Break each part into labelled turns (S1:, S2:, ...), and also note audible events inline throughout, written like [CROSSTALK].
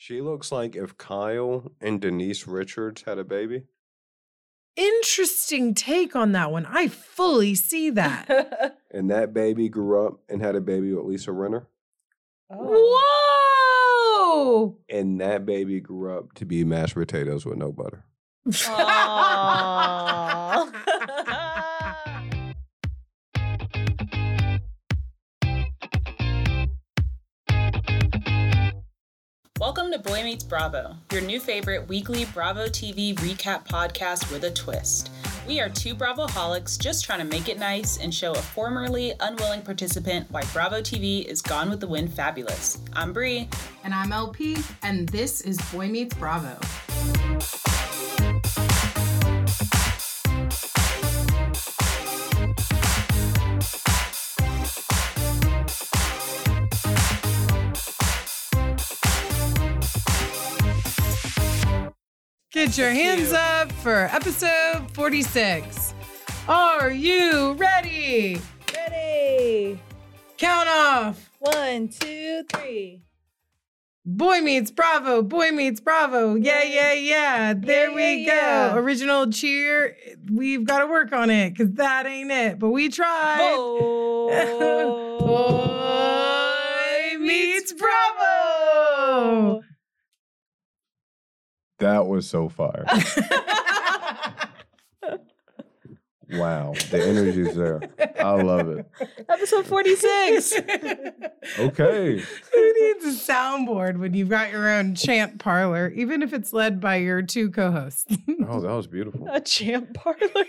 S1: She looks like if Kyle and Denise Richards had a baby.
S2: Interesting take on that one. I fully see that. [LAUGHS]
S1: And that baby grew up and had a baby with Lisa Rinna. Oh.
S2: Whoa!
S1: And that baby grew up to be mashed potatoes with no butter. [LAUGHS] [LAUGHS]
S3: Welcome to Boy Meets Bravo, your new favorite weekly Bravo TV recap podcast with a twist. We are two Bravoholics just trying to make it nice and show a formerly unwilling participant why Bravo TV is gone with the wind fabulous. I'm Brie.
S2: and I'm LP, and this is Boy Meets Bravo. Get your hands up for episode 46. Are you ready?
S4: Ready.
S2: Count off.
S4: One, two, three.
S2: Boy meets Bravo. Boy meets Bravo. Yeah, yeah, yeah. There
S4: Yeah,
S2: we
S4: yeah,
S2: go.
S4: yeah.
S2: Original cheer. We've got to work on it because that ain't it. But we tried. Boy [LAUGHS] meets Bravo.
S1: That was so fire. [LAUGHS] wow. The energy's there. I love it.
S4: Episode 46.
S1: Okay.
S2: Who needs a soundboard when you've got your own chant parlor, even if it's led by your two co-hosts?
S1: Oh, that was beautiful.
S4: A chant parlor.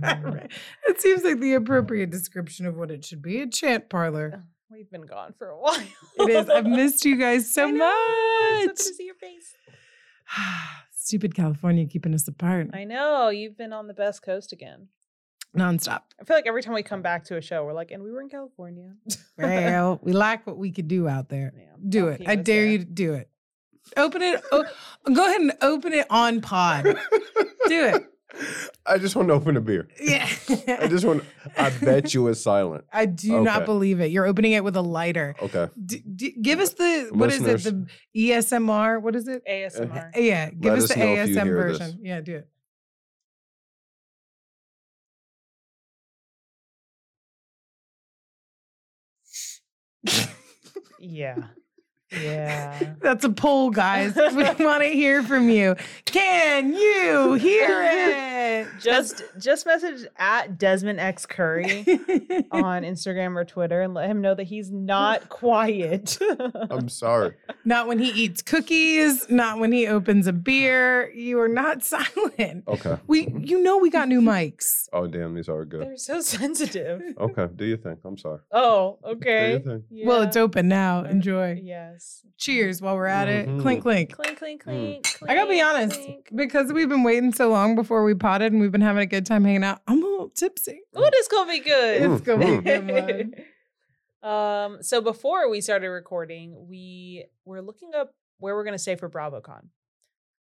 S4: [LAUGHS]
S2: it seems like the appropriate description of what it should be—a chant parlor.
S4: Uh, we've been gone for a while.
S2: It is. I've missed you guys so [LAUGHS]
S4: I know, it's
S2: much.
S4: So good to see your face. [SIGHS]
S2: Stupid California keeping us apart
S4: I know. You've been on the best coast again.
S2: nonstop.
S4: I feel like every time we come back to a show, we're like, and we were in California. [LAUGHS]
S2: Well, we like what we could do out there.
S4: Yeah,
S2: Do it. I dare
S4: there.
S2: you to do it. Open it. o- go ahead and open it on pod. [LAUGHS] Do it.
S1: I just want to open a beer.
S2: Yeah. [LAUGHS]
S1: I just want. I bet you it's silent.
S2: I do not believe it. You're opening it with a lighter.
S1: Okay.
S2: D- d- give us the what is it? The ESMR. What is it?
S4: ASMR.
S2: Uh, yeah, give
S1: Let
S2: us
S1: us
S2: the
S1: know if you
S2: ASM
S1: hear this.
S2: version. Yeah, do it.
S4: Yeah. Yeah. [LAUGHS]
S2: That's a poll, guys. [LAUGHS] we want to hear from you. Can you hear it? [LAUGHS]
S4: just just message at Desmond X Curry on Instagram or Twitter and let him know that he's not quiet.
S1: I'm sorry.
S2: not when he eats cookies, not when he opens a beer. You are not silent.
S1: Okay.
S2: We, you know, we got new mics.
S1: Oh damn, these are good.
S4: They're so sensitive.
S1: Okay. Do you think? I'm sorry.
S4: Oh,
S1: Do you
S4: okay.
S1: think?
S2: Well, it's open now.
S4: Uh,
S2: Enjoy.
S4: Yes.
S2: Cheers while we're at it.
S1: Mhm.
S2: Clink, clink.
S4: Clink, clink, clink.
S2: Mm. I gotta be honest,
S4: clink.
S2: because we've been waiting so long before we potted and we've been having a good time hanging out. I'm a little tipsy.
S4: Oh, this gonna be good.
S2: It's gonna be a good [LAUGHS] one.
S4: um, so before we started recording, we were looking up where we're gonna stay for BravoCon.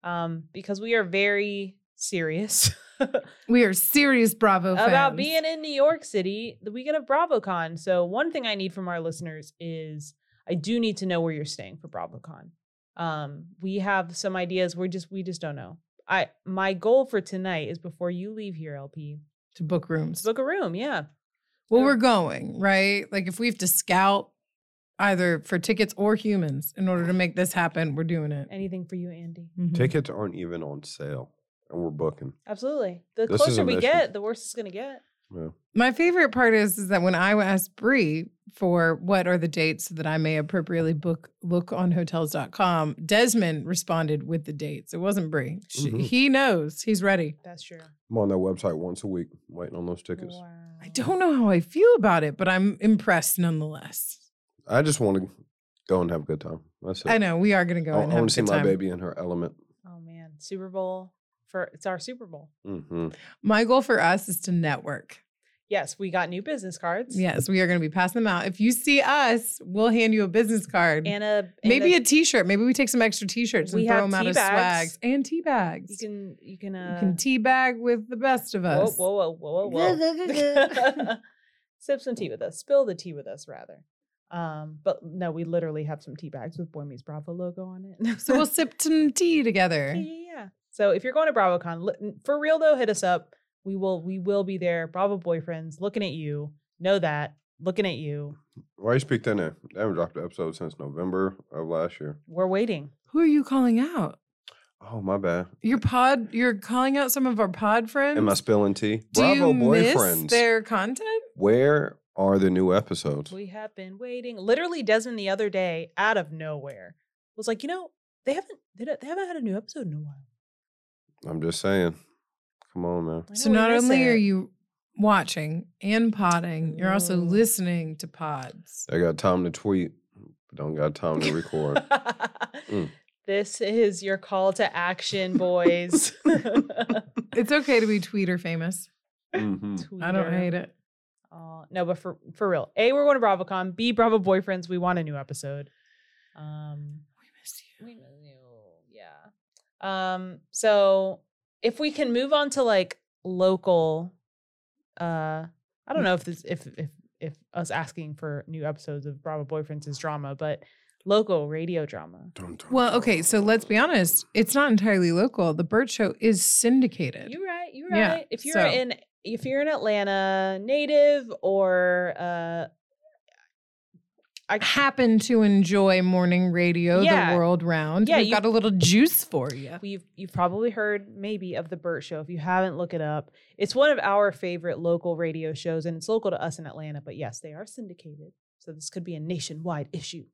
S4: Um, because we are very serious [LAUGHS]
S2: We are serious Bravo fans.
S4: about being in New York City the weekend of BravoCon. So one thing I need from our listeners is I do need to know where you're staying for BravoCon. Um, we have some ideas. We're just we just don't know. I my goal for tonight is before you leave here, LP,
S2: to book rooms.
S4: to book a room. Yeah.
S2: well,
S4: Yeah.
S2: we're going, right? Like if we have to scout either for tickets or humans in order to [SIGHS] make this happen, we're doing it.
S4: Anything for you, Andy?
S2: Mhm.
S1: Tickets aren't even on sale, and we're booking.
S4: Absolutely. The
S1: This
S4: closer we
S1: mission.
S4: get, the worse it's gonna get.
S1: Yeah.
S2: My favorite part is is that when I asked Brie for what are the dates that I may appropriately book look on hotels.com, Desmond responded with the dates. It wasn't Brie. She,
S1: Mhm.
S2: He knows. He's ready.
S4: That's true.
S1: I'm on their website once a week, waiting on those tickets. Wow.
S2: I don't know how I feel about it, but I'm impressed nonetheless.
S1: I just want to go and have a good time. That's it.
S2: I know we are going to go
S1: I,
S2: and have
S1: want to see my
S2: time.
S1: baby in her element.
S4: Oh man, Super Bowl for it's our Super Bowl.
S1: hmm
S2: My goal for us is to network.
S4: Yes, we got new business cards.
S2: Yes, we are going to be passing them out. If you see us, we'll hand you a business card.
S4: and a and
S2: Maybe
S4: a,
S2: a t-shirt. Maybe we take some extra t-shirts and throw them out
S4: tea
S2: as
S4: bags.
S2: swags and tea bags.
S4: you can you can
S2: You
S4: uh
S2: can tea bag with the best of us.
S4: whoa whoa whoa whoa. whoa. [LAUGHS] Sip some tea with us. Spill the tea with us rather. Um, but no, we literally have some tea bags with Boy Meets Bravo logo on it. [LAUGHS]
S2: So we'll sip some tea together.
S4: yeah, yeah, yeah. So if you're going to BravoCon, for real though, hit us up. We will we will be there. Bravo boyfriends, looking at you. Know that. Looking at you.
S1: Why you speak that name? They haven't dropped an episode since November of last year.
S4: We're waiting.
S2: Who are you calling out?
S1: Oh, my bad.
S2: Your pod. You're calling out some of our pod friends.
S1: Am I spilling tea?
S2: Do
S1: Bravo
S2: you miss
S1: boyfriends.
S2: their content?
S1: Where are the new episodes?
S4: We have been waiting. Literally, Desmond the other day, out of nowhere, was like, you know, they haven't they, don't- they haven't had a new episode in a while.
S1: I'm just saying. Come on, man.
S2: So not only are you watching and potting, you're also
S4: Ooh.
S2: listening to pods.
S1: I got time to tweet, but don't got time to record. Mm. [LAUGHS]
S4: This is your call to action, boys. [LAUGHS]
S2: It's [LAUGHS] okay to be tweeter famous.
S1: hmm
S2: I don't hate it.
S4: Uh, no, but for for real, a we're going to BravoCon. B Bravo boyfriends. We want a new episode. Um,
S2: We miss you.
S4: we miss you. Yeah. Um. So if we can move on to like local, uh, I don't know if this if if if us asking for new episodes of Bravo boyfriends is drama, but local radio drama.
S1: Dun, dun,
S2: Well, okay, so let's be honest. It's not entirely local. The Bert Show is syndicated.
S4: You're right. You're
S2: Yeah,
S4: right. If you're
S2: so-
S4: in if you're an Atlanta native or uh I
S2: happen to enjoy morning radio
S4: Yeah.
S2: the world round.
S4: Yeah,
S2: We've
S4: you-
S2: got a little juice for you.
S4: We've you've probably heard maybe of the Bert Show. If you haven't, look it up. It's one of our favorite local radio shows, and it's local to us in Atlanta. But yes, they are syndicated, so this could be a nationwide issue.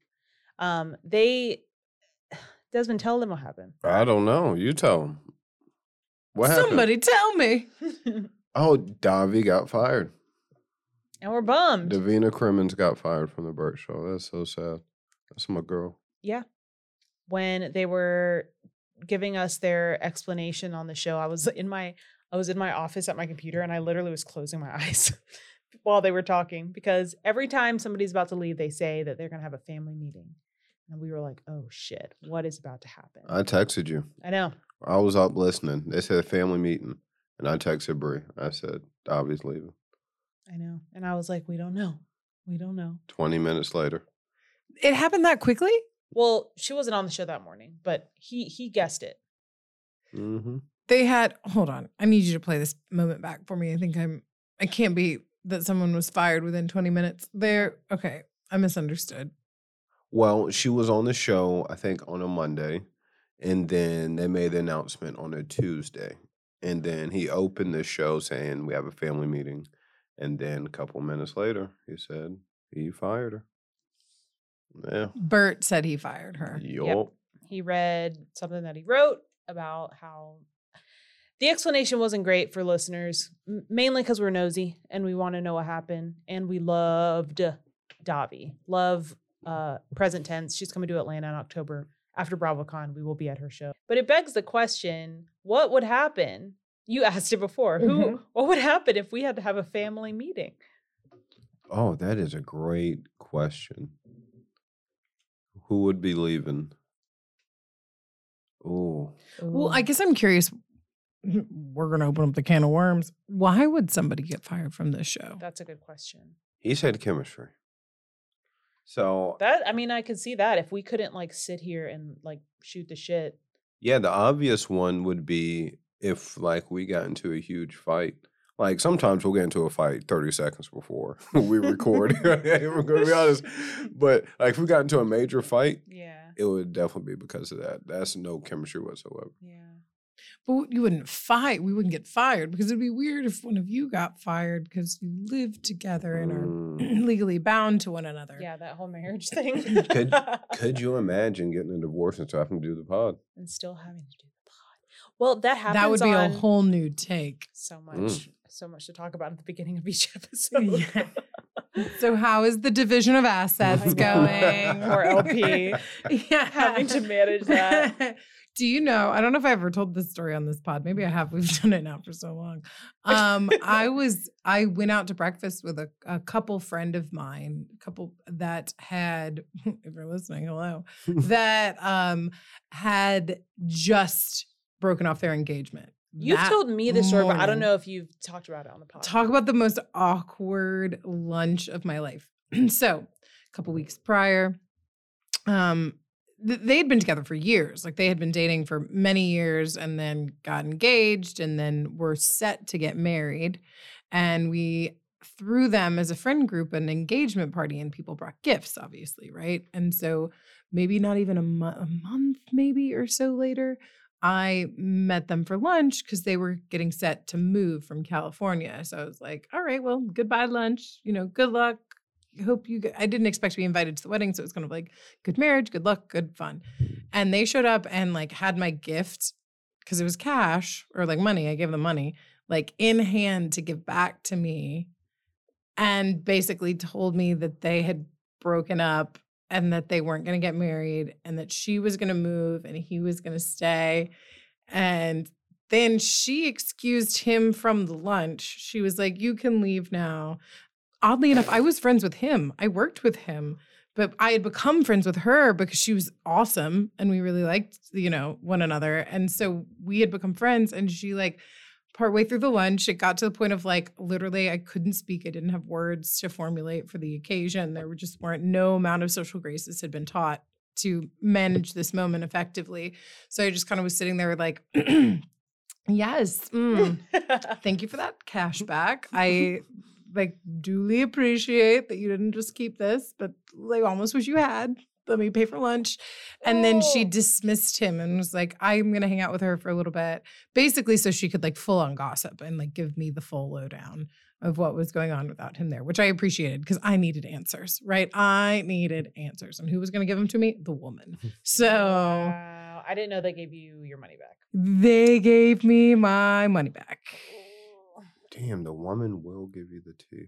S4: Um, they [SIGHS] Desmond, tell them what happened.
S1: I don't know. You tell them. What happened?
S2: Somebody tell me. [LAUGHS]
S1: Oh, Davi got fired.
S4: And we're bummed.
S1: Davina Crimmins got fired from the Bert Show. That's so sad. That's my girl.
S4: yeah, when they were giving us their explanation on the show, I was in my I was in my office at my computer, and I literally was closing my [LAUGHS] eyes. While they were talking, because every time somebody's about to leave, they say that they're gonna have a family meeting. And we were like, oh shit, what is about to happen?
S1: I texted you.
S4: I know.
S1: I was up listening. They said family meeting. And I texted Brie. I said, Davi's leaving.
S4: I know. And I was like, we don't know. We don't know.
S1: 20 minutes later.
S2: It happened that quickly?
S4: Well, she wasn't on the show that morning, but he he guessed it.
S1: Mm-hmm.
S2: They had hold on. I need you to play this moment back for me. I think I'm I can't be that someone was fired within 20 minutes. There okay. I misunderstood.
S1: Well, she was on the show, I think, on a Monday. And then they made the announcement on a Tuesday. And then he opened the show saying, We have a family meeting. And then a couple minutes later, he said he fired her. Yeah.
S2: Bert said he fired her.
S1: Yup.
S4: He read something that he wrote about how the explanation wasn't great for listeners, m- mainly because we're nosy and we want to know what happened. And we loved Davi. Love uh, present tense. She's coming to Atlanta in October. After BravoCon, we will be at her show. But it begs the question what would happen? You asked it before. Who?
S2: Mhm.
S4: What would happen if we had to have a family meeting?
S1: Oh, that is a great question. Who would be leaving? Oh,
S2: Well, I guess I'm curious. We're going to open up the can of worms. Why would somebody get fired from this show?
S4: that's a good question.
S1: he said chemistry. So
S4: That I mean, I could see that if we couldn't like sit here and like shoot the shit.
S1: Yeah, the obvious one would be if like we got into a huge fight. Like sometimes we'll get into a fight 30 seconds before [LAUGHS] we record. [LAUGHS] We're gonna be honest. [LAUGHS] But like if we got into a major fight,
S4: Yeah.
S1: it would definitely be because of that. That's no chemistry whatsoever.
S4: Yeah.
S2: But you wouldn't fight. We wouldn't get fired because it'd be weird if one of you got fired because you live together and are
S1: Mm. [CLEARS THROAT]
S2: legally bound to one another.
S4: Yeah, that whole marriage thing.
S1: Could- Could you imagine getting a divorce and still having to do the pod?
S4: and still having to do the pod. Well, that happens
S2: that would be
S4: on
S2: a whole new take.
S4: so much.
S1: Mm.
S4: So much to talk about at the beginning of each [LAUGHS] episode.
S2: Yeah. So, how is the division of assets going?
S4: Poor LP.
S2: yeah.
S4: Having to manage that. [LAUGHS]
S2: Do you know? I don't know if I ever told this story on this pod. Maybe I have. We've [LAUGHS] done it now for so long. Um, I was I went out to breakfast with a, a couple friend of mine, a couple that had, if you're listening, hello, that um had just broken off their engagement.
S4: You've told me this story, but I don't know if you've talked about it on the podcast.
S2: Talk about the most awkward lunch of my life. [CLEARS THROAT] so, a couple weeks prior. Um, th- they had been together for years. Like they had been dating for many years and then got engaged and then were set to get married. And we threw them as a friend group an engagement party and people brought gifts, obviously, right? And so maybe not even a, mo- a month, maybe or so later, I met them for lunch because they were getting set to move from California. So I was like, all right, well, goodbye lunch. You know, good luck. Hope you. I didn't expect to be invited to the wedding, so it was kind of like good marriage, good luck, good fun. And they showed up and like had my gift because it was cash or like money. I gave them money, like in hand to give back to me, and basically told me that they had broken up and that they weren't going to get married and that she was going to move and he was going to stay. And then she excused him from the lunch. She was like, You can leave now. Oddly enough, I was friends with him. I worked with him, but I had become friends with her because she was awesome and we really liked, you know, one another. And so we had become friends. And she, like, partway through the lunch, it got to the point of like literally I couldn't speak. I didn't have words to formulate for the occasion. There were just weren't no amount of social graces had been taught to manage this moment effectively. So I just kind of was sitting there like, [CLEARS THROAT] yes, mm, thank you for that cash back. I like duly appreciate that you didn't just keep this, but like almost wish you had. Let me pay for lunch. And then she
S4: Oh.
S2: dismissed him and was like, I'm gonna hang out with her for a little bit. Basically, so she could like full on gossip and like give me the full lowdown of what was going on without him there, which I appreciated because I needed answers, right? I needed answers. And who was gonna give them to me? The woman. [LAUGHS] So
S4: Wow. I didn't know they gave you your money back.
S2: they gave me my money back.
S1: Damn, the woman will give you the tea.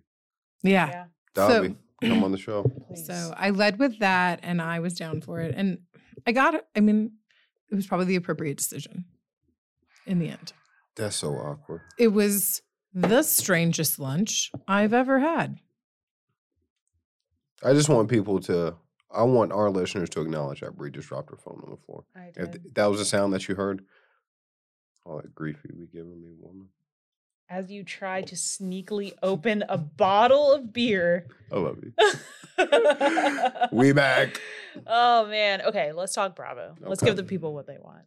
S2: Yeah.
S4: Yeah.
S1: Davi, come on the show. [CLEARS THROAT]
S4: Please.
S2: So I led with that and I was down for it. And I got it. I mean, it was probably the appropriate decision in the end.
S1: That's so awkward.
S2: It was the strangest lunch I've ever had.
S1: I just want people to. I want our listeners to acknowledge that Brie just dropped her phone on the floor.
S4: I
S1: If
S4: did.
S1: th- that was the sound that you heard, all that grief you be giving me, woman.
S4: As you try to sneakily open a bottle of beer.
S1: I love you. [LAUGHS] We back.
S4: Oh man. Okay, let's talk Bravo. Let's give the people what they want.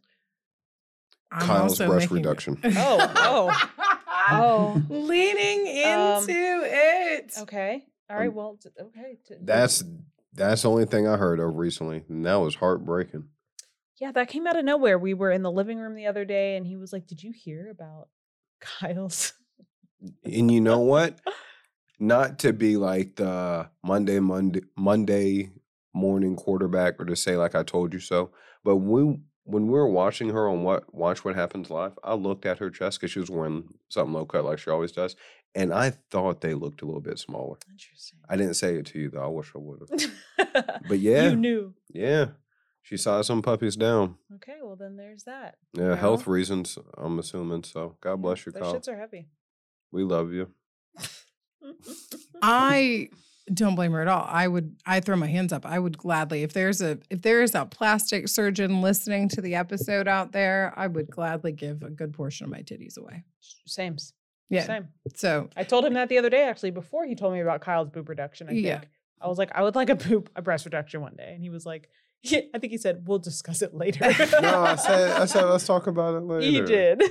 S2: I'm
S1: Kyle's
S2: also
S1: breast
S2: making-
S1: reduction.
S4: Oh, oh. [LAUGHS] Oh.
S2: Leaning into
S4: Um,
S2: it.
S4: Okay. All right.
S1: Um,
S4: Well. Okay.
S1: That's that's the only thing I heard of recently, and that was heartbreaking.
S4: Yeah, that came out of nowhere. We were in the living room the other day, and he was like, "Did you hear about Kyle's?"
S1: And you know what? [LAUGHS] Not to be like the Monday, Monday, Monday morning quarterback, or to say like I told you so, but we when we were watching her on what Watch What Happens Live, I looked at her chest because she was wearing something low cut like she always does, and I thought they looked a little bit smaller.
S4: Interesting.
S1: I didn't say it to you though. I wish I would have. [LAUGHS] But yeah,
S4: you knew.
S1: yeah, she saw some puppies down.
S4: Okay, well then there's that.
S1: Yeah, health reasons. I'm assuming. So God bless you,
S4: Those
S1: Kyle.
S4: shits are heavy.
S1: We love you.
S2: I don't blame her at all. I would I throw my hands up. I would gladly if there's a if there is a plastic surgeon listening to the episode out there, I would gladly give a good portion of my titties away.
S4: Sames.
S2: Yeah.
S4: Same.
S2: So
S4: I told him that the other day, actually, before he told me about Kyle's boob reduction. I
S2: Yeah.
S4: think I was like, I would like a boob, a breast reduction one day, and he was like, yeah, [LAUGHS] I think he said, we'll discuss it later. [LAUGHS]
S1: No, I said [LAUGHS] I said let's talk about it later.
S4: he did.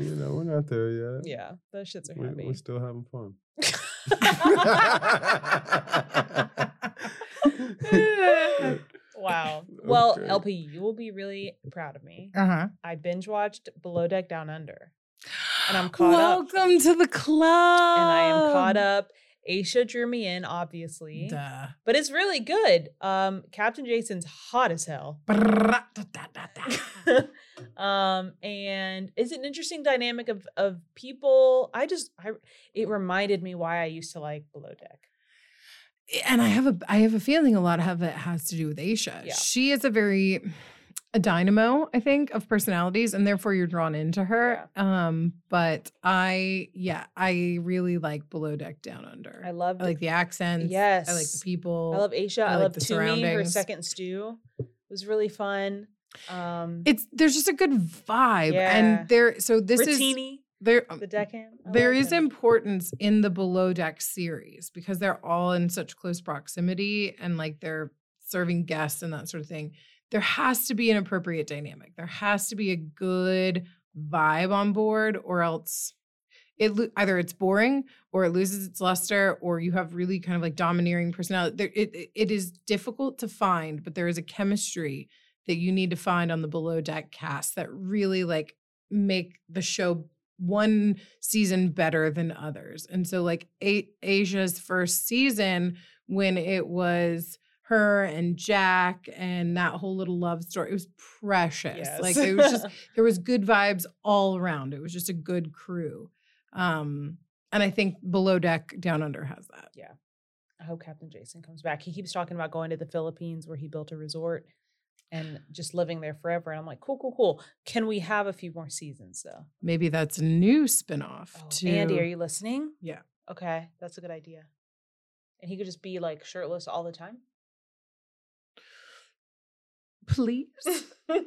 S1: You know, we're not there yet.
S4: yeah, those shits are
S1: We,
S4: heavy.
S1: we're still having fun.
S4: wow. Well,
S1: Okay.
S4: LP, you will be really proud of me.
S2: uh-huh.
S4: I binge watched Below Deck Down Under, and I'm caught up.
S2: Welcome to the club.
S4: And I am caught up. Aesha drew me in, obviously,
S2: Duh.
S4: but it's really good. Um, Captain Jason's hot as hell. [LAUGHS] um, and it's an interesting dynamic of of people. I just, I, it reminded me why I used to like Below Deck.
S2: and I have a I have a feeling a lot of it has to do with Aesha.
S4: Yeah.
S2: She is a very a dynamo, I think, of personalities, and therefore you're drawn into her. Um, but I yeah, I really like Below Deck Down Under.
S4: I love,
S2: I like the accents. Yes. I like the people.
S4: I love Aesha.
S2: I
S4: I,
S2: like
S4: love
S2: the
S4: Tumi. Her
S2: surroundings.
S4: second stew was really fun. Um,
S2: it's there's just a good vibe.
S4: Yeah.
S2: And there so this is
S4: Ratini.
S2: there
S4: The deckhand. I
S2: there is
S4: him.
S2: importance in the below deck series because they're all in such close proximity and like they're serving guests and that sort of thing. There has to be an appropriate dynamic. There has to be a good vibe on board, or else it lo- either it's boring or it loses its luster, or you have really kind of like domineering personality. There, it it- is difficult to find, but there is a chemistry that you need to find on the below deck cast that really like make the show one season better than others. And so like A- Aesha's first season when it was her and Jack and that whole little love story, it was precious. Like it was just [LAUGHS] there was good vibes all around. It was just a good crew. Um and I think Below Deck Down Under has that. Yeah.
S4: I hope Captain Jason comes back. He keeps talking about going to the Philippines where he built a resort and just living there forever. And I'm like, cool, cool, cool. Can we have a few more seasons though?
S2: Maybe that's a new spinoff
S4: Oh,
S2: to
S4: Andy, are you listening?
S2: Yeah.
S4: Okay, that's a good idea. And he could just be like shirtless all the time.
S2: Please. [LAUGHS]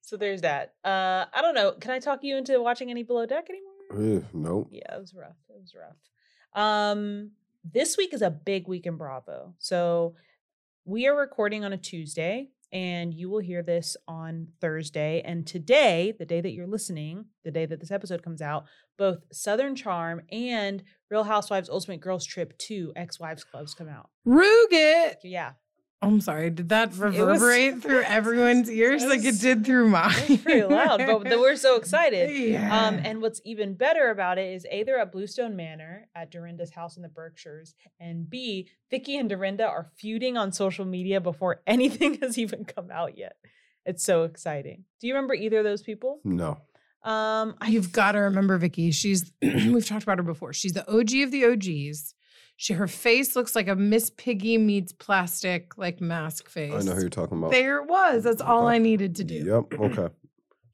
S4: so there's that. Uh, I don't know. Can I talk you into watching any Below Deck anymore?
S1: Eh, nope.
S4: Yeah, it was rough. It was rough. Um, this week is a big week in Bravo. So we are recording on a Tuesday, and you will hear this on Thursday. And today, the day that you're listening, the day that this episode comes out, both Southern Charm and Real Housewives Ultimate Girls Trip 2 Ex Wives Clubs come out.
S2: Ruget.
S4: Yeah.
S2: I'm sorry. Did that reverberate through [LAUGHS] everyone's ears
S4: it
S2: like it did through mine?
S4: It was pretty loud, but we're so [LAUGHS] excited.
S2: Yeah.
S4: Um, and what's even better about it is A, they're at Bluestone Manor at Dorinda's house in the Berkshires, and B, Vicki and Dorinda are feuding on social media before [LAUGHS] anything has even come out yet. It's so exciting. Do you remember either of those people?
S1: No.
S4: Um, I
S2: You've got to remember Vicki. She's [CLEARS THROAT] we've talked about her before. She's the OG of the OGs. She her face looks like a Miss Piggy meets plastic like mask face.
S1: I know who you're talking about.
S2: There it was. That's all
S1: Okay.
S2: I needed to do.
S1: Yep. Okay.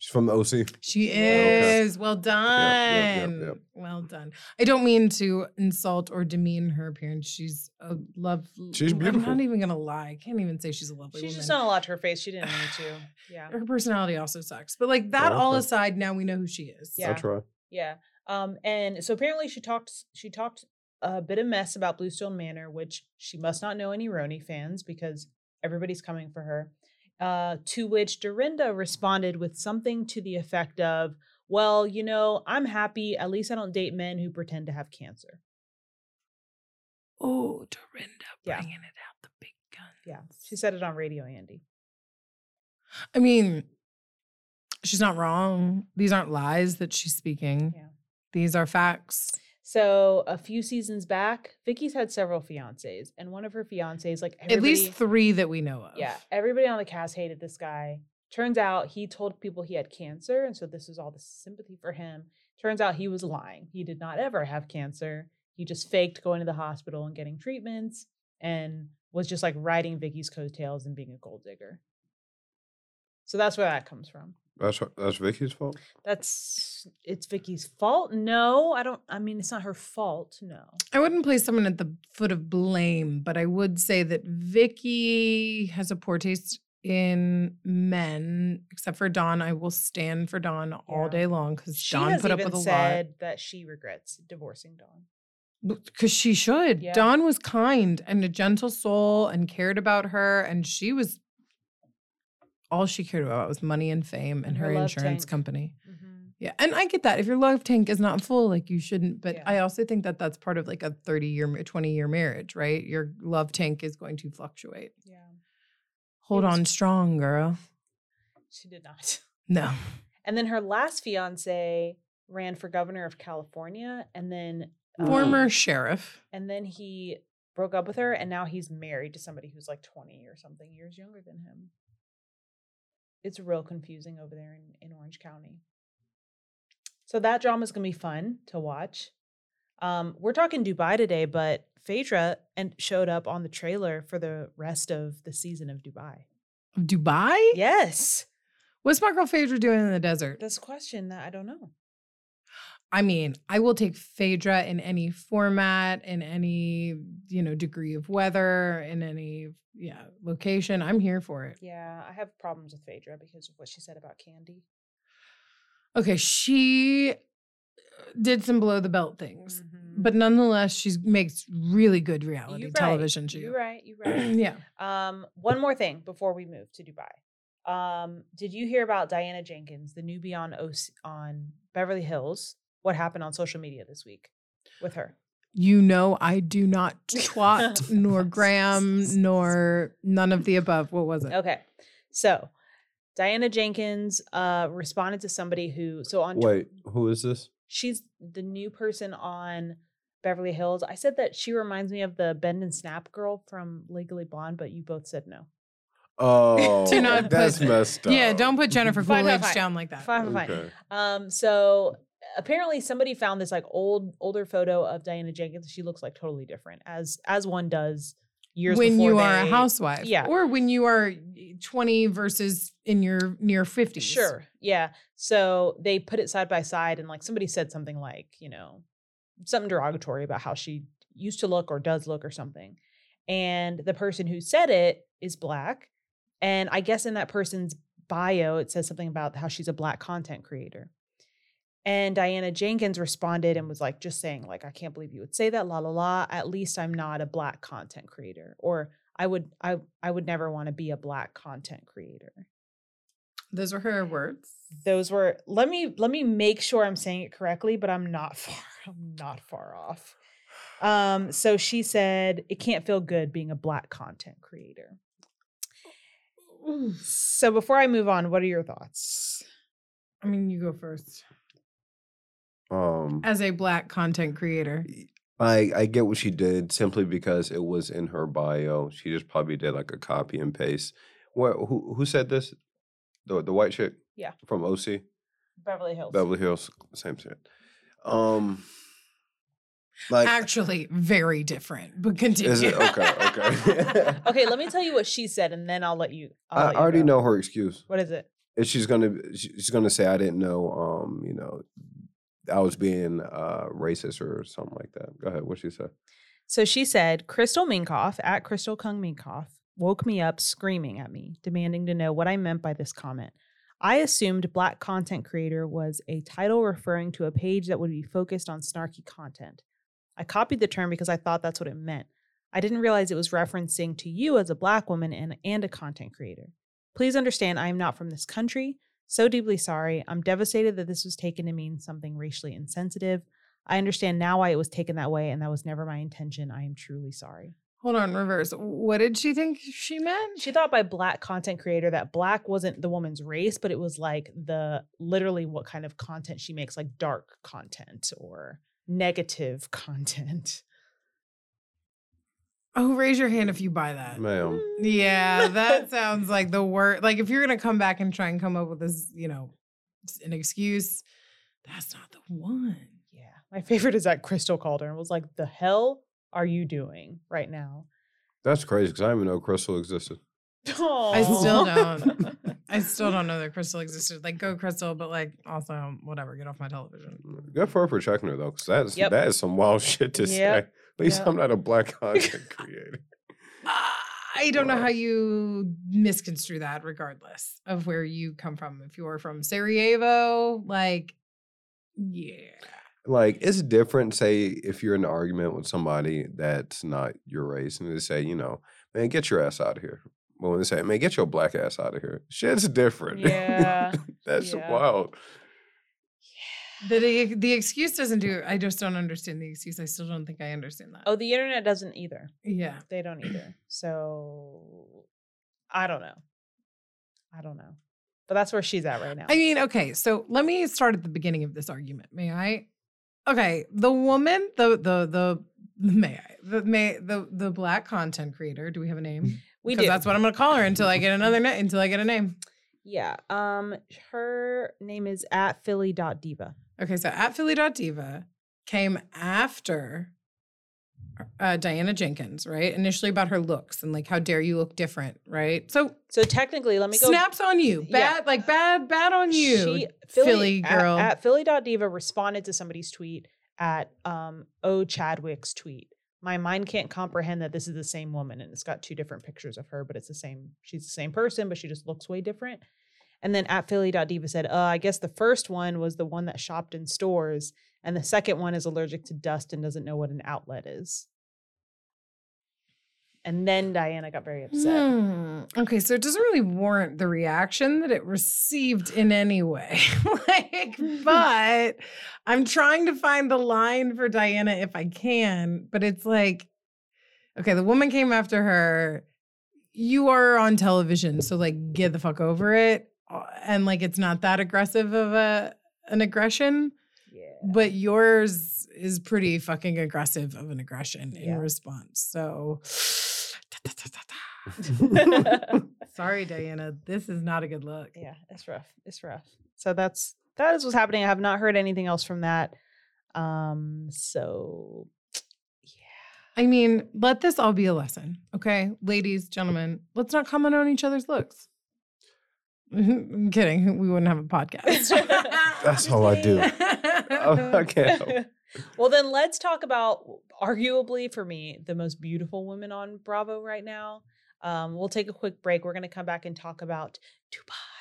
S1: She's from the OC.
S2: She
S1: Okay.
S2: is. Well done.
S1: yep, yep.
S2: Well done. I don't mean to insult or demean her appearance. She's a love.
S1: She's beautiful.
S2: I'm
S1: beautiful.
S2: not even gonna lie. I can't even say she's a lovely
S4: she's
S2: woman.
S4: just done a lot to her face. She didn't need to. [SIGHS] Yeah.
S2: her personality also sucks. But like that all
S1: okay.
S2: aside, now we know who she is.
S4: Yeah.
S1: I'll try.
S4: Yeah. Um, and so apparently she talked she talked a bit of mess about Bluestone Manor, which she must not know any Roni fans because everybody's coming for her. Uh, to which Dorinda responded with something to the effect of, Well, you know, I'm happy. At least I don't date men who pretend to have cancer.
S2: Oh, Dorinda
S4: Yeah.
S2: bringing it out the big guns.
S4: Yeah. She said it on radio, Andy.
S2: I mean, she's not wrong. These aren't lies that she's speaking.
S4: Yeah.
S2: These are facts.
S4: So a few seasons back, Vicki's had several fiancés, and one of her fiancés, like
S2: At least three that we know of.
S4: Yeah, everybody on the cast hated this guy. Turns out he told people he had cancer, and so this was all the sympathy for him. Turns out he was lying. He did not ever have cancer. He just faked going to the hospital and getting treatments and was just like riding Vicki's coattails and being a gold digger. So that's where that comes from.
S1: That's her, that's Vicki's fault.
S4: That's it's Vicki's fault. No, I don't I mean it's not her fault. No.
S2: I wouldn't place someone at the foot of blame, but I would say that Vicki has a poor taste in men, except for Donn. I will stand for Donn all
S4: Yeah.
S2: day long because
S4: She Donn
S2: put up with a
S4: said that she regrets divorcing
S2: Donn. Because she should.
S4: Yeah.
S2: Donn was kind and a gentle soul and cared about her, and she was all she cared about was money and fame and
S4: And her
S2: her, insurance
S4: tank.
S2: company.
S4: Mhm.
S2: Yeah, and I get that. If your love tank is not full, like you shouldn't. But
S4: Yeah.
S2: I also think that that's part of like a thirty-year, twenty-year marriage, right? Your love tank is going to fluctuate.
S4: Yeah.
S2: Hold
S4: was-
S2: on strong, girl.
S4: She did not. [LAUGHS]
S2: No,
S4: And then her last fiance ran for governor of California, and then uh,
S2: former sheriff.
S4: and then he broke up with her, and now he's married to somebody who's like twenty or something years younger than him. It's real confusing over there in, in Orange County. So that drama is gonna be fun to watch. Um, we're talking Dubai today, but Phaedra and showed up on the trailer for the rest of the season of Dubai.
S2: Dubai.
S4: Yes,
S2: What's my girl Phaedra doing in the desert?
S4: that's a question that I don't know.
S2: I mean, I will take Phaedra in any format, in any you know degree of weather, in any yeah location. I'm here for it.
S4: Yeah, I have problems with Phaedra because of what she said about Candy.
S2: Okay, she did some below the belt things,
S4: Mhm.
S2: but nonetheless, she makes really good reality television.
S4: You
S2: television.
S4: Right.
S2: She,
S4: You right. You [CLEARS THROAT] right.
S2: yeah.
S4: Um, one more thing before we move to Dubai. Um, did you hear about Diana Jenkins, the newbie on OC, on Beverly Hills? What happened on social media this week with her?
S2: You know, I do not [LAUGHS] twat nor gram nor none of the above. What was it?
S4: Okay, so Diana Jenkins uh responded to somebody who so on Tw-
S1: Wait, who is this?
S4: she's the new person on Beverly Hills. I said that she reminds me of the Bend and Snap girl from Legally Blonde, but you both said no.
S1: Oh,
S2: Do not
S1: that's
S2: put-
S1: messed up.
S2: Yeah, don't put Jennifer
S4: Fine, fine,
S2: Coolidge down like that.
S4: Fine, fine, fine.
S1: Okay.
S4: Um, so apparently somebody found this like old older photo of Diana Jenkins. She looks like totally different as as one does years
S2: when
S4: before
S2: you are a housewife,
S4: yeah.
S2: or when you are eh, 20 versus in your near 50s.
S4: Sure. Yeah. So they put it side by side and like somebody said something like, you know, something derogatory about how she used to look or does look or something. And the person who said it is black. And I guess in that person's bio, it says something about how she's a black content creator. And Diana Jenkins responded and was like, just saying, like, I can't believe you would say that, la la la. At least I'm not a black content creator. Or I would I I would never want to be a black content creator
S2: Those were her words.
S4: those were let me let me make sure i'm saying it correctly but i'm not [LAUGHS] far i'm not far off um so she said it can't feel good being a black content creator so before i move on what are your thoughts
S2: I mean, you go first.
S1: Um,
S2: As a black content creator,
S1: I I get what she did simply because it was in her bio. She just probably did like a copy and paste. What? Who who said this? The the white chick.
S4: Yeah.
S1: From OC,
S4: beverly hills
S1: Beverly Hills, same shit. Um, like
S2: actually very different, but continue.
S1: is it okay? Okay. [LAUGHS]
S4: okay let me tell you what she said and then i'll let you I'll
S1: I
S4: let you
S1: already
S4: go.
S1: know her excuse.
S4: what is it
S1: she's gonna she's gonna say I didn't know. Um, you know, I was being uh racist or something like that. Go ahead. What she said?
S4: So she said, Crystal Minkoff at Crystal Kung Minkoff woke me up screaming at me, demanding to know what I meant by this comment. I assumed Black content creator was a title referring to a page that would be focused on snarky content. I copied the term because I thought that's what it meant. I didn't realize it was referencing to you as a Black woman and, and a content creator. Please understand, I am not from this country. So deeply sorry. I'm devastated that this was taken to mean something racially insensitive. I understand now why it was taken that way, and that was never my intention. I am truly sorry.
S2: Hold on, reverse. What did she think she meant?
S4: She thought by black content creator that black wasn't the woman's race, but it was like the literally what kind of content she makes, like dark content or negative [LAUGHS] content.
S2: Oh, raise your hand if you buy that.
S1: Ma'am.
S2: Yeah, that [LAUGHS] sounds like the word. Like if you're gonna come back and try and come up with this, you know, an excuse, that's not the one.
S4: Yeah. My favorite is that Crystal called her and was like, The hell are you doing right now?
S1: That's crazy because I didn't even know Crystal existed.
S2: I still don't. [LAUGHS] I still don't know that Crystal existed. Like go Crystal, but like also whatever, get off my television.
S1: Mm, good for her for checking her though, because that's
S4: Yep.
S1: that is some wild [LAUGHS] shit to
S4: Yep.
S1: say. At least
S4: Yep.
S1: I'm not a black [LAUGHS] content creator.
S2: I don't know how you misconstrue that, regardless of where you come from. If you're from Sarajevo, like, yeah.
S1: like it's different. Say if you're in an argument with somebody that's not your race, and they say, you know, man, get your ass out of here. But when they say, man, get your black ass out of here, shit's different.
S4: Yeah. [LAUGHS]
S1: that's
S4: Yeah.
S1: wild.
S2: The, the excuse doesn't do. I just don't understand the excuse. I still don't think I understand that.
S4: Oh, the internet doesn't either.
S2: yeah.
S4: They don't either. So I don't know. I don't know. But that's where she's at right now.
S2: I mean, okay. So let me start at the beginning of this argument. May I? Okay, the woman, the the the may I the may the the black content creator. Do we have a name?
S4: we do.
S2: that's what I'm gonna call her until I get another name. Until I get a name.
S4: Yeah. Um her name is at philly.diva.
S2: Okay, so at Philly.diva came after uh, Diana Jenkins, right? Initially about her looks and like how dare you look different, right? So
S4: So technically, let me go
S2: snaps on you,
S4: Yeah.
S2: bad, like bad, bad on you,
S4: She,
S2: Philly,
S4: at-
S2: girl.
S4: At, Philly.diva responded to somebody's tweet at um O Chadwick's tweet. My mind can't comprehend that this is the same woman and it's got two different pictures of her, but it's the same. She's the same person, but she just looks way different. And then at Philly.diva said, uh, I guess the first one was the one that shopped in stores, and the second one is allergic to dust and doesn't know what an outlet is. And then Diana got very upset.
S2: Hmm. Okay, so it doesn't really warrant the reaction that it received in any way. [LAUGHS] like, but I'm trying to find the line for Diana if I can, but it's like, okay, the woman came after her. You are on television, so like get the fuck over it. Uh, And like it's not that aggressive of a an aggression,
S4: Yeah.
S2: but yours is pretty fucking aggressive of an aggression
S4: Yeah.
S2: in response. So [LAUGHS] [LAUGHS] Sorry, Diana. This is not a good look.
S4: yeah, it's rough. It's rough. So that's that is what's happening. I have not heard anything else from that. Um, so yeah.
S2: I mean, let this all be a lesson, okay? Ladies, gentlemen, let's not comment on each other's looks. I'm kidding. We wouldn't have a podcast. [LAUGHS]
S1: That's all I do. [LAUGHS] I can't
S4: well, then let's talk about arguably for me the most beautiful women on Bravo right now. Um, we'll take a quick break. We're going to come back and talk about Dubai.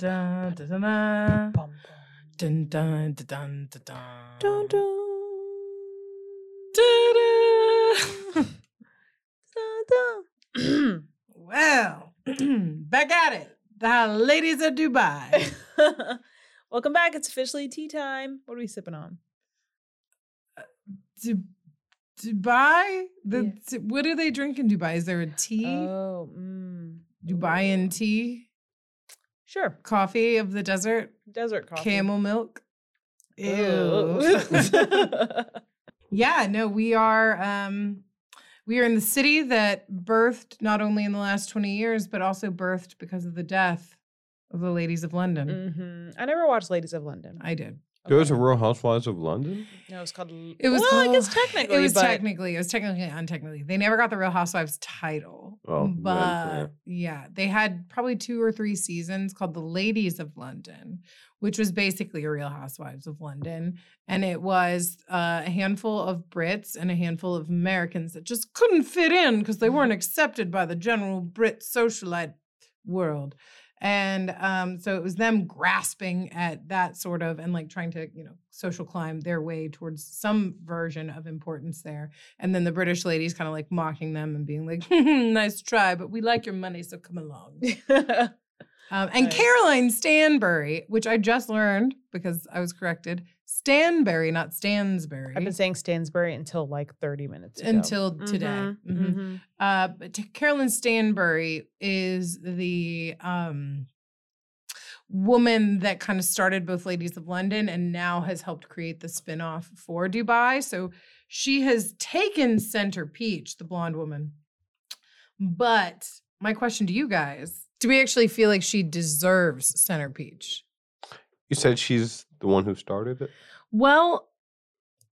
S2: Dun, dun, dun, dun.
S4: Bum.
S2: Dun, dun, dun, dun, dun, dun.
S4: Dun, dun.
S2: Da-da.
S4: Dun, dun.
S2: Well, back at it. The ladies of Dubai.
S4: Welcome back. It's officially tea time. What are we sipping on?
S2: Du- Dubai? The,
S4: Yeah.
S2: t- what do they drink in Dubai? Is there a tea?
S4: Oh, mm.
S2: Dubaian
S4: Ooh.
S2: tea?
S4: Sure.
S2: Coffee of the desert?
S4: Desert coffee.
S2: Camel milk? Ew. [LAUGHS] [LAUGHS] Yeah, no, we are um we are in the city that birthed not only in the last 20 years, but also birthed because of the death of the ladies of London.
S4: hmm I never watched Ladies of London.
S2: I did.
S1: There's a
S4: Okay.
S1: Real Housewives of London.
S4: No, it's called.
S2: It was
S4: well, I guess technically,
S2: It was
S4: but
S2: technically, it was technically untechnically. They never got the Real Housewives title.
S1: Oh,
S2: but
S1: yeah.
S2: yeah, they had probably two or three seasons called The Ladies of London, which was basically a Real Housewives of London. And it was uh, a handful of Brits and a handful of Americans that just couldn't fit in because they weren't accepted by the general Brit socialite world. And um, so it was them grasping at that sort of and like trying to, you know, social climb their way towards some version of importance there. And then the British ladies kind of like mocking them and being like, [LAUGHS] nice try, but we like your money, so come along. [LAUGHS] Um, and
S4: Nice.
S2: Caroline Stanbury, which I just learned because I was corrected, Stanbury, not Stansbury,
S4: I've been saying Stansbury until like 30 minutes ago.
S2: until today.
S4: Mhm,
S2: Mhm.
S4: mhm.
S2: Uh, but t- Carolyn Stanbury is the um, woman that kind of started both Ladies of London and now has helped create the spinoff for Dubai. So she has taken Center Peach, the blonde woman. But my question to you guys do we actually feel like she deserves Center Peach?
S1: You said she's the one who started it.
S2: Well,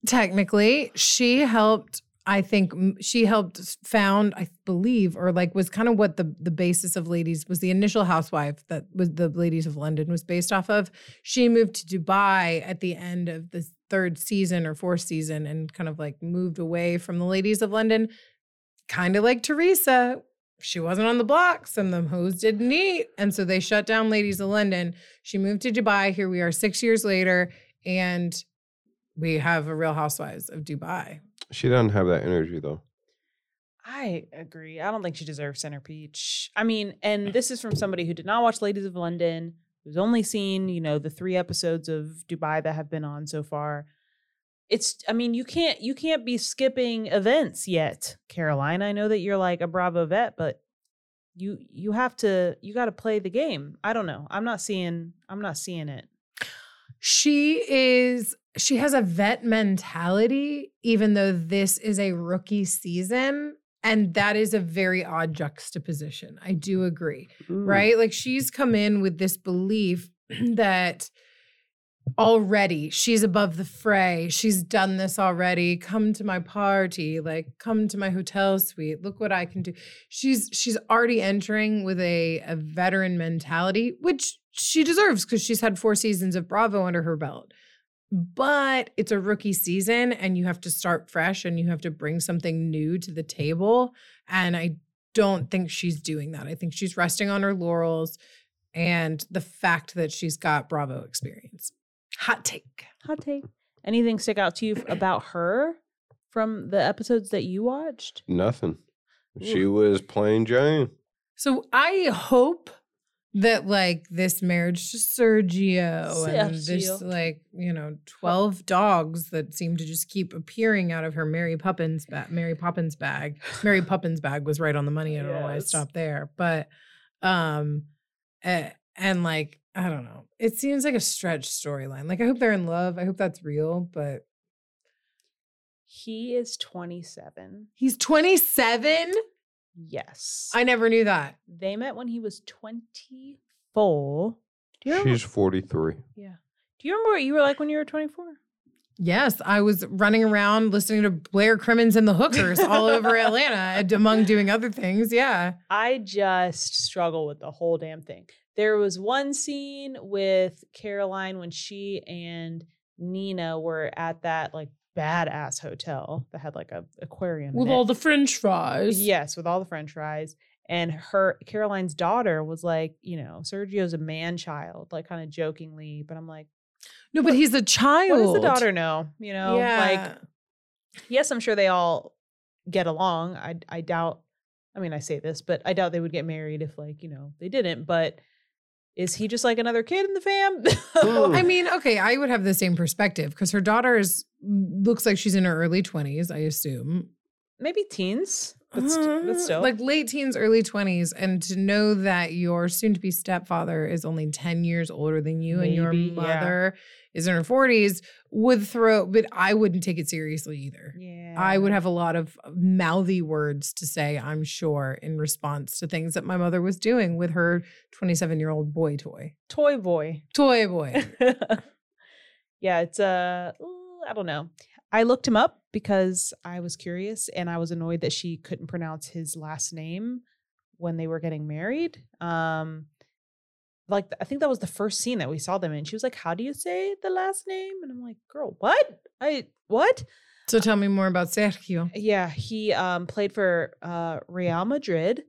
S2: technically, she helped. I think she helped found, I believe, or like was kind of what the the basis of Ladies was the initial housewife that was the Ladies of London was based off of. She moved to Dubai at the end of the third season or fourth season and kind of like moved away from the Ladies of London, kind of like Teresa. She wasn't on the block. Some of them hoes didn't eat. And so they shut down Ladies of London. She moved to Dubai. Here we are six years later. And we have a real housewives of Dubai.
S1: She doesn't have that energy though.
S4: I agree. I don't think she deserves Center Peach. I mean, and this is from somebody who did not watch Ladies of London, who's only seen, you know, the three episodes of Dubai that have been on so far. It's I mean, you can't you can't be skipping events yet, Caroline. I know that you're like a Bravo vet, but you you have to you got to play the game. I don't know. I'm not seeing I'm not seeing it.
S2: She is, she has a vet mentality, even though this is a rookie season. And that is a very odd juxtaposition. I do agree.
S1: Mm.
S2: right? Like she's come in with this belief [CLEARS THROAT] that already. She's above the fray. She's done this already. Come to my party, like come to my hotel suite. Look what I can do. She's she's already entering with a, a veteran mentality, which she deserves because she's had four seasons of Bravo under her belt. But it's a rookie season and you have to start fresh and you have to bring something new to the table. And I don't think she's doing that. I think she's resting on her laurels and the fact that she's got Bravo experience. Hot take.
S4: Hot take. Anything stick out to you about her from the episodes that you watched?
S1: Nothing. She was plain Jane.
S2: So I hope that like this marriage to Sergio and this like you know twelve dogs that seem to just keep appearing out of her Mary Poppins bag. Mary Poppins bag. Mary Poppins bag was right on the money. I don't know why I stopped there, but um, eh, and like I don't know. It seems like a stretch storyline. Like I hope they're in love. I hope that's real, but
S4: He is 27.
S2: he's twenty seven.
S4: Yes.
S2: I never knew that.
S4: they met when he was 24. Do you remember?
S1: She's 43.
S4: yeah. Do you remember what you were like when you were 24?
S2: Yes, I was running around listening to Blair Crimmins and the Hookers all over Atlanta, and [LAUGHS] among doing other things. Yeah.
S4: I just struggle with the whole damn thing. There was one scene with Caroline when she and Nina were at that like badass hotel that had like a aquarium
S2: With
S4: it.
S2: all the French fries.
S4: Yes, with all the French fries. And her Caroline's daughter was like, you know, Sergio's a man child, like kind of jokingly, but I'm like,
S2: No, but he's a child.
S4: what does the daughter know? You know,
S2: yeah.
S4: like yes, I'm sure they all get along. I I doubt. I mean, I say this, but I doubt they would get married if like you know they didn't. But is he just like another kid in the fam? [LAUGHS]
S2: I mean, okay, I would have the same perspective because her daughter is looks like she's in her early twenties. I assume,
S4: Maybe teens, but, st- but
S2: Uh,
S4: still,
S2: like late teens, early twenties, and to know that your soon-to-be stepfather is only ten years older than you, and your
S4: Maybe, yeah.
S2: mother is in her forties, would throw. But I wouldn't take it seriously either.
S4: yeah,
S2: I would have a lot of mouthy words to say, I'm sure, in response to things that my mother was doing with her 27 year old boy toy.
S4: toy boy.
S2: Toy boy. [LAUGHS]
S4: yeah, it's uh I don't know. I looked him up because I was curious and I was annoyed that she couldn't pronounce his last name when they were getting married. Um like I think that was the first scene that we saw them in. She was like, "How do you say the last name?" And I'm like, "Girl, what? I what?"
S2: so tell me more about Sergio.
S4: Yeah, he um played for uh Real Madrid,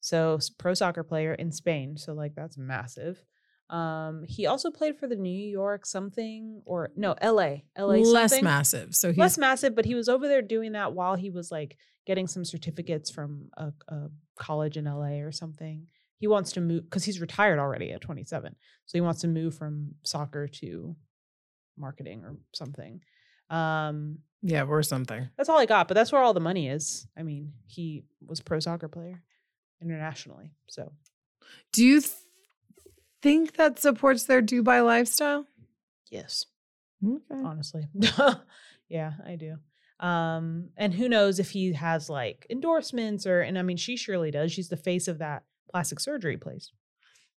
S4: so pro soccer player in Spain. So like that's massive. Um, he also played for the New York something or no L.A. L.A.
S2: Less
S4: something.
S2: massive. So he's
S4: less massive, but he was over there doing that while he was like getting some certificates from a, a college in LA or something. He wants to move because he's retired already at 27. So he wants to move from soccer to marketing or something. Um,
S2: yeah, or something.
S4: that's all I got, but that's where all the money is. I mean, he was pro soccer player internationally. So
S2: Do you th- think that supports their Dubai lifestyle?
S4: yes.
S2: Okay.
S4: honestly. [LAUGHS] yeah, I do. Um, and who knows if he has like endorsements or, and I mean, she surely does. She's the face of that plastic surgery place.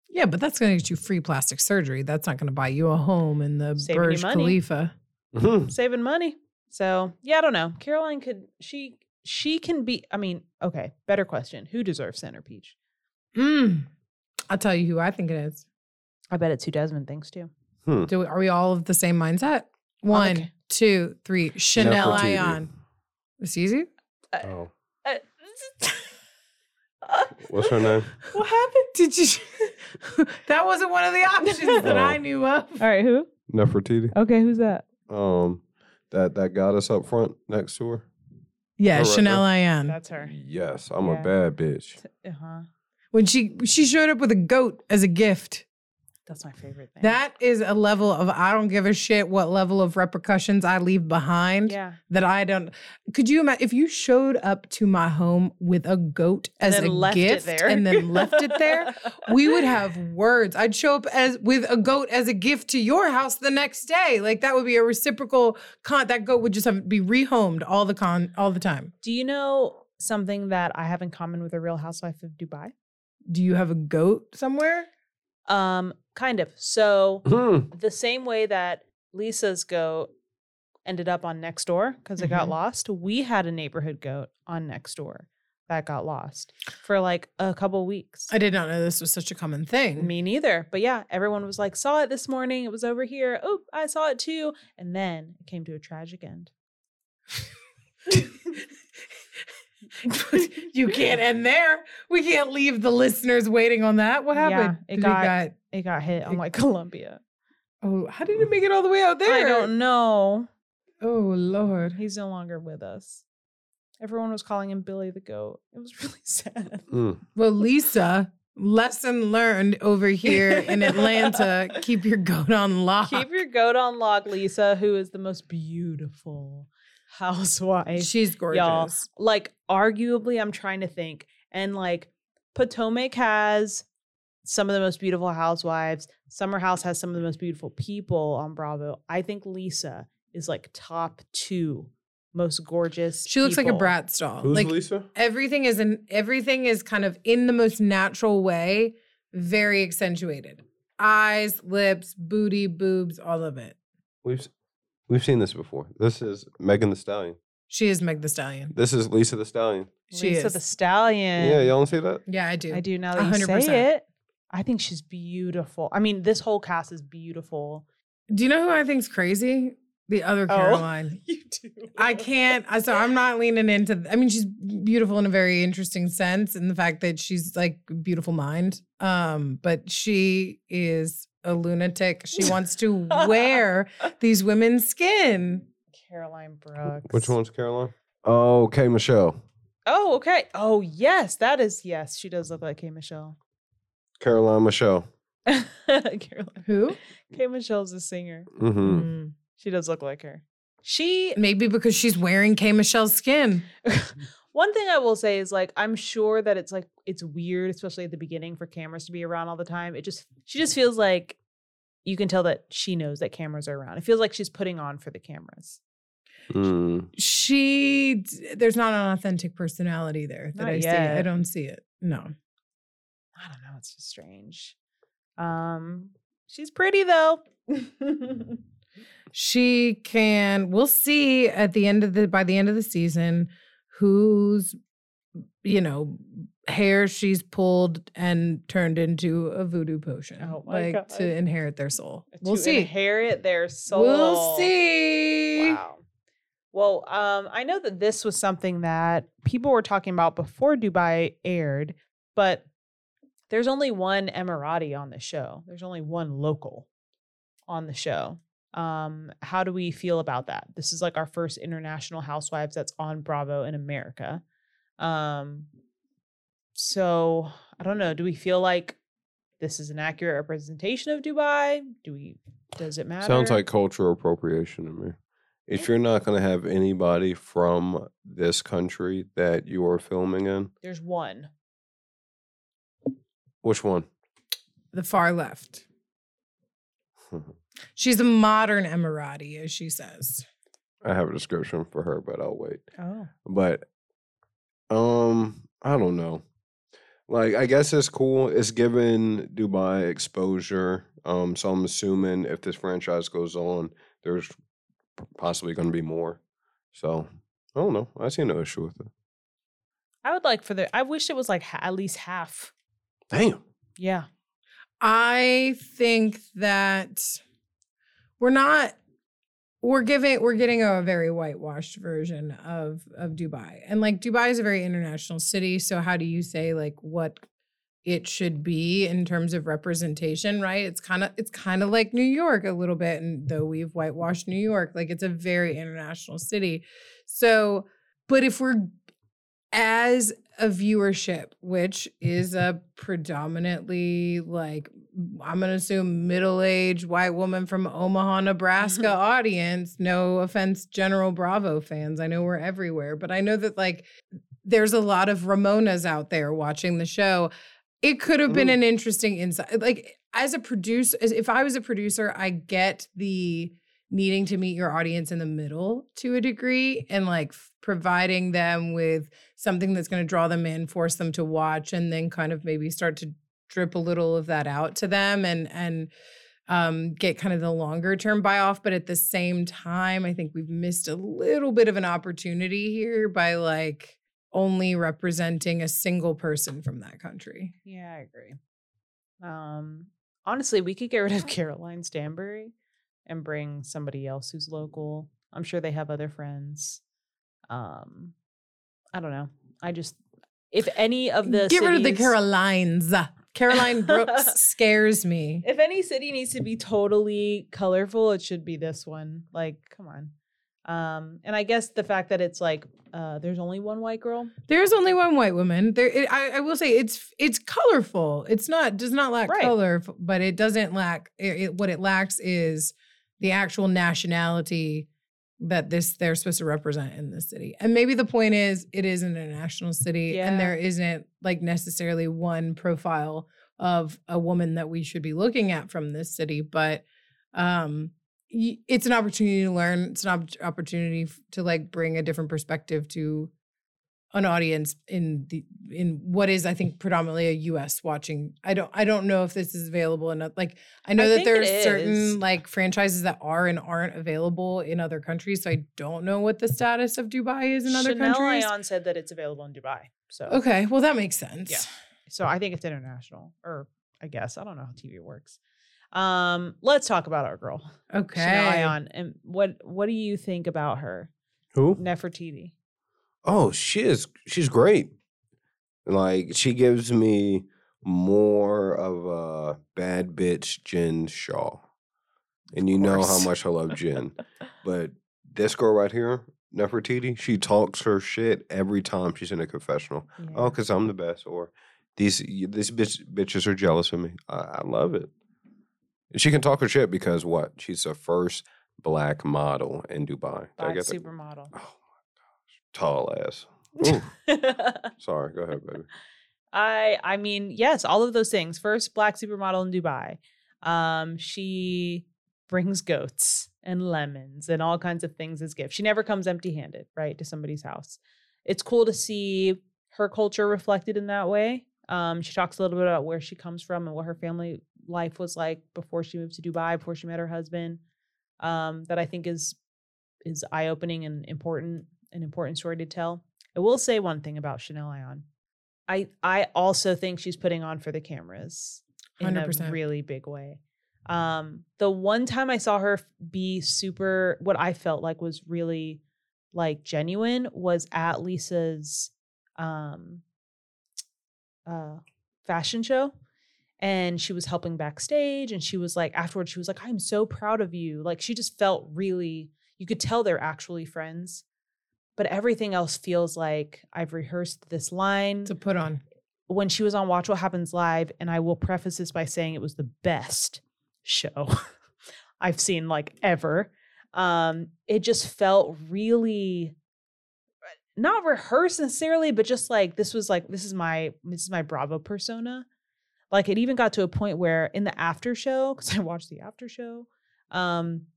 S2: Yeah, but that's going to get you free plastic surgery. That's not going to buy you a home in the
S4: Saving
S2: Burj
S4: money.
S2: Khalifa.
S1: Mhm.
S4: Saving money. So yeah, I don't know. Caroline could, she, she can be, I mean, okay, better question. Who deserves Center Peach?
S2: Mm. I'll tell you who I think it is.
S4: I bet it's who Desmond thinks too.
S2: Do we, are we all of the same mindset? One,
S4: Okay.
S2: two, three. Chanel
S1: Nefertiti.
S2: Ayan. It's easy.
S1: Oh.
S4: Uh, [LAUGHS]
S1: What's her name?
S4: what happened?
S2: Did you? [LAUGHS] that wasn't one of the options that I knew of.
S4: All right, who?
S1: Nefertiti.
S4: Okay, who's that?
S1: Um, that that goddess up front next to her.
S2: Yeah,
S1: Her
S2: Chanel
S1: there.
S2: Ayan.
S4: That's her.
S1: Yes, I'm
S4: Yeah.
S1: a bad bitch.
S4: Uh huh.
S2: when she she showed up with a goat as a gift.
S4: That's my favorite thing.
S2: That is a level of I don't give a shit what level of repercussions I leave behind.
S4: yeah.
S2: That I don't. Could you imagine if you showed up to my home with a goat as a gift and then left it there? [LAUGHS] we would have words. I'd show up as with a goat as a gift to your house the next day. Like that would be a reciprocal con. That goat would just have be rehomed all the con all the time.
S4: Do you know something that I have in common with a Real Housewife of Dubai?
S2: Do you have a goat somewhere?
S4: Um, kind of. So
S1: Hmm.
S4: the same way that Lisa's goat ended up on next door because it got
S2: Mhm.
S4: lost, we had a neighborhood goat on next door that got lost for like a couple weeks.
S2: I did not know this was such a common thing.
S4: Me neither. But yeah, everyone was like, saw it this morning. It was over here. Oh, I saw it too. And then it came to a tragic end. [LAUGHS] [LAUGHS]
S2: you can't end there. We can't leave the listeners waiting on that. What
S4: Yeah,
S2: happened?
S4: it
S2: Did
S4: got- It got hit on
S2: It-
S4: like [LAUGHS] Columbia.
S2: oh, how did it make it all the way out there?
S4: I don't know.
S2: Oh Lord.
S4: He's no longer with us. Everyone was calling him Billy the Goat. It was [LAUGHS] really sad.
S1: Mm.
S2: Well, Lisa, lesson learned over here in Atlanta. keep your goat on lock.
S4: Keep your goat on lock, Lisa, who is the most beautiful housewife.
S2: She's gorgeous.
S4: y'all. like arguably i'm trying to think and like potomac has some of the most beautiful housewives summer house has some of the most beautiful people on bravo i think lisa is like top two most gorgeous
S2: She looks like a brat doll.
S1: Who's
S2: like
S1: Lisa?
S2: everything is in everything is kind of in the most natural way, very accentuated. Eyes, lips, booty, boobs, all of it.
S1: We've s- we've seen this before. This is Megan Thee Stallion.
S2: She is Meg Thee Stallion.
S1: This is Lisa the Stallion.
S2: She
S4: lisa
S2: is.
S4: the stallion
S1: Yeah, y'all don't see that?
S2: Yeah, I do.
S4: i do now that
S2: 100%.
S4: say it i think she's beautiful i mean this whole cast is beautiful
S2: Do you know who I think's crazy? The other
S4: Oh.
S2: Caroline. [LAUGHS]
S4: you do
S2: I can't. I- So I'm not leaning into. I mean, she's beautiful in a very interesting sense, in the fact that she's like beautiful mind. Um, but she is a lunatic. She [LAUGHS] wants to wear these women's skin.
S4: caroline brooks
S1: Which one's Caroline? Oh, K Michelle.
S4: Oh, okay. Oh, yes, that is yes. She does look like K Michelle.
S1: Caroline Michelle. [LAUGHS]
S4: Caroline.
S2: Who?
S4: K Michelle's a singer.
S1: Mm-hmm.
S2: Mm.
S4: She does look like her. She
S2: Maybe because she's wearing K Michelle's skin. [LAUGHS]
S4: one thing I will say is like I'm sure that it's like it's weird, especially at the beginning, for cameras to be around all the time. It just she just feels like you can tell that she knows that cameras are around. It feels like she's putting on for the cameras.
S1: Mm.
S2: She, there's not an authentic personality there that
S4: Not
S2: I see. I don't see it. No.
S4: I don't know. It's just strange. Um, she's pretty though. [LAUGHS]
S2: she can we'll see at the end of the by the end of the season whose you know hair she's pulled and turned into a voodoo potion
S4: Oh
S2: like
S4: God.
S2: to inherit their soul we'll
S4: to
S2: see
S4: Inherit their soul.
S2: we'll see
S4: Wow. Well, um, I know that this was something that people were talking about before Dubai aired, but there's only one Emirati on the show. There's only one local on the show. Um, how do we feel about that? This is like our first international housewives that's on Bravo in America. Um, so I don't know. Do we feel like this is an accurate representation of Dubai? Do we? Does it matter?
S1: Sounds like cultural appropriation to me. If you're not going to have anybody from this country that you are filming in,
S4: there's one.
S1: which one?
S2: the far left [LAUGHS] she's a modern emirati as she says
S1: I have a description for her, but I'll wait.
S4: Oh.
S1: But um, I don't know. Like, I guess it's cool. It's given Dubai exposure. Um, so I'm assuming if this franchise goes on, there's possibly going to be more. So I don't know. I see no issue with it.
S4: I would like for the. I wish it was like ha- at least half.
S1: Damn.
S4: Yeah.
S2: I think that we're not we're giving we're getting a very whitewashed version of of Dubai. And like Dubai is a very international city, so how do you say like what it should be in terms of representation, right? It's kind of it's kind of like New York a little bit and though we've whitewashed New York, like it's a very international city. So, but if we're as a viewership, which is a predominantly like I'm gonna assume middle-aged white woman from Omaha, Nebraska audience. No offense, General Bravo fans. I know we're everywhere, but I know that like there's a lot of Ramonas out there watching the show. It could have been
S1: Mhm.
S2: an interesting insight. Like as a producer, if I was a producer, I get the needing to meet your audience in the middle to a degree and like f- providing them with something that's going to draw them in, force them to watch, and then kind of maybe start to drip a little of that out to them and and um, get kind of the longer term buy off. But at the same time, I think we've missed a little bit of an opportunity here by like only representing a single person from that country.
S4: Yeah, I agree. Um, honestly, we could get rid of [LAUGHS] Caroline Stanbury and bring somebody else who's local. I'm sure they have other friends. Um, I don't know. I just if any of the
S2: Get rid of the Carolines. Caroline [LAUGHS] Brooks scares me.
S4: If any city needs to be totally colorful, it should be this one. Like, come on. Um, and I guess the fact that it's like uh, there's only one white girl.
S2: There's only one white woman. There, it, I, I will say it's it's colorful. It's not does not lack
S4: Right.
S2: color, but it doesn't lack. It, it- what it lacks is the actual nationality that this they're supposed to represent in the city. And maybe the point is it is an international city, and there isn't like necessarily one profile of a woman that we should be looking at from this city, but um it's an opportunity to learn it's an opp- opportunity to like bring a different perspective to an audience in the in what is I think predominantly a US watching. I don't I don't know if this is available in oth- like I know
S4: I
S2: that
S4: think
S2: there's
S4: it is.
S2: certain like franchises that are and aren't available in other countries. So I don't know what the status of Dubai is in other
S4: Chanel
S2: countries.
S4: Ayan said that it's available in Dubai. So
S2: Okay, well that makes sense.
S4: Yeah. So I think it's international, or I guess I don't know how TV works. Um, let's talk about our girl,
S2: Okay.
S4: Chanel Ayan, and what what do you think about her,
S1: Who?
S4: Nefertiti?
S1: Oh, she is. She's great. Like she gives me more of a bad bitch Jen Shah, and you know how much I love Jen. [LAUGHS] but this girl right here, Nefertiti, she talks her shit every time she's in a confessional. Oh, because I'm the best, or these these bitch, bitches are jealous of me. I, I love it. And She can talk her shit because what? She's the first black model in Dubai.
S4: Black supermodel.
S1: Oh tall ass. [LAUGHS] Sorry, go ahead, baby.
S4: I I mean, yes, all of those things. First black supermodel in Dubai. Um, she brings goats and lemons and all kinds of things as gifts. She never comes empty-handed, right, to somebody's house. It's cool to see her culture reflected in that way. Um, she talks a little bit about where she comes from and what her family life was like before she moved to Dubai, before she met her husband. Um, that I think is is eye-opening and important, an important story to tell. I will say one thing about Chanel Ayan. I I also think she's putting on for the cameras in a
S2: 100%.
S4: really big way. Um, the one time I saw her be super, what I felt like was really like genuine was at Lisa's um, uh, fashion show, and she was helping backstage, and she was like afterwards, she was like, "I'm so proud of you." Like she just felt really, you could tell they're actually friends. But everything else feels like I've rehearsed this line
S2: To put on.
S4: when she was on Watch What Happens Live, and I will preface this by saying it was the best show [LAUGHS] I've seen like ever. Um, it just felt really not rehearsed necessarily, but just like this was like this is my this is my Bravo persona. Like it even got to a point where in the after show, because [LAUGHS] I watched the after show, um,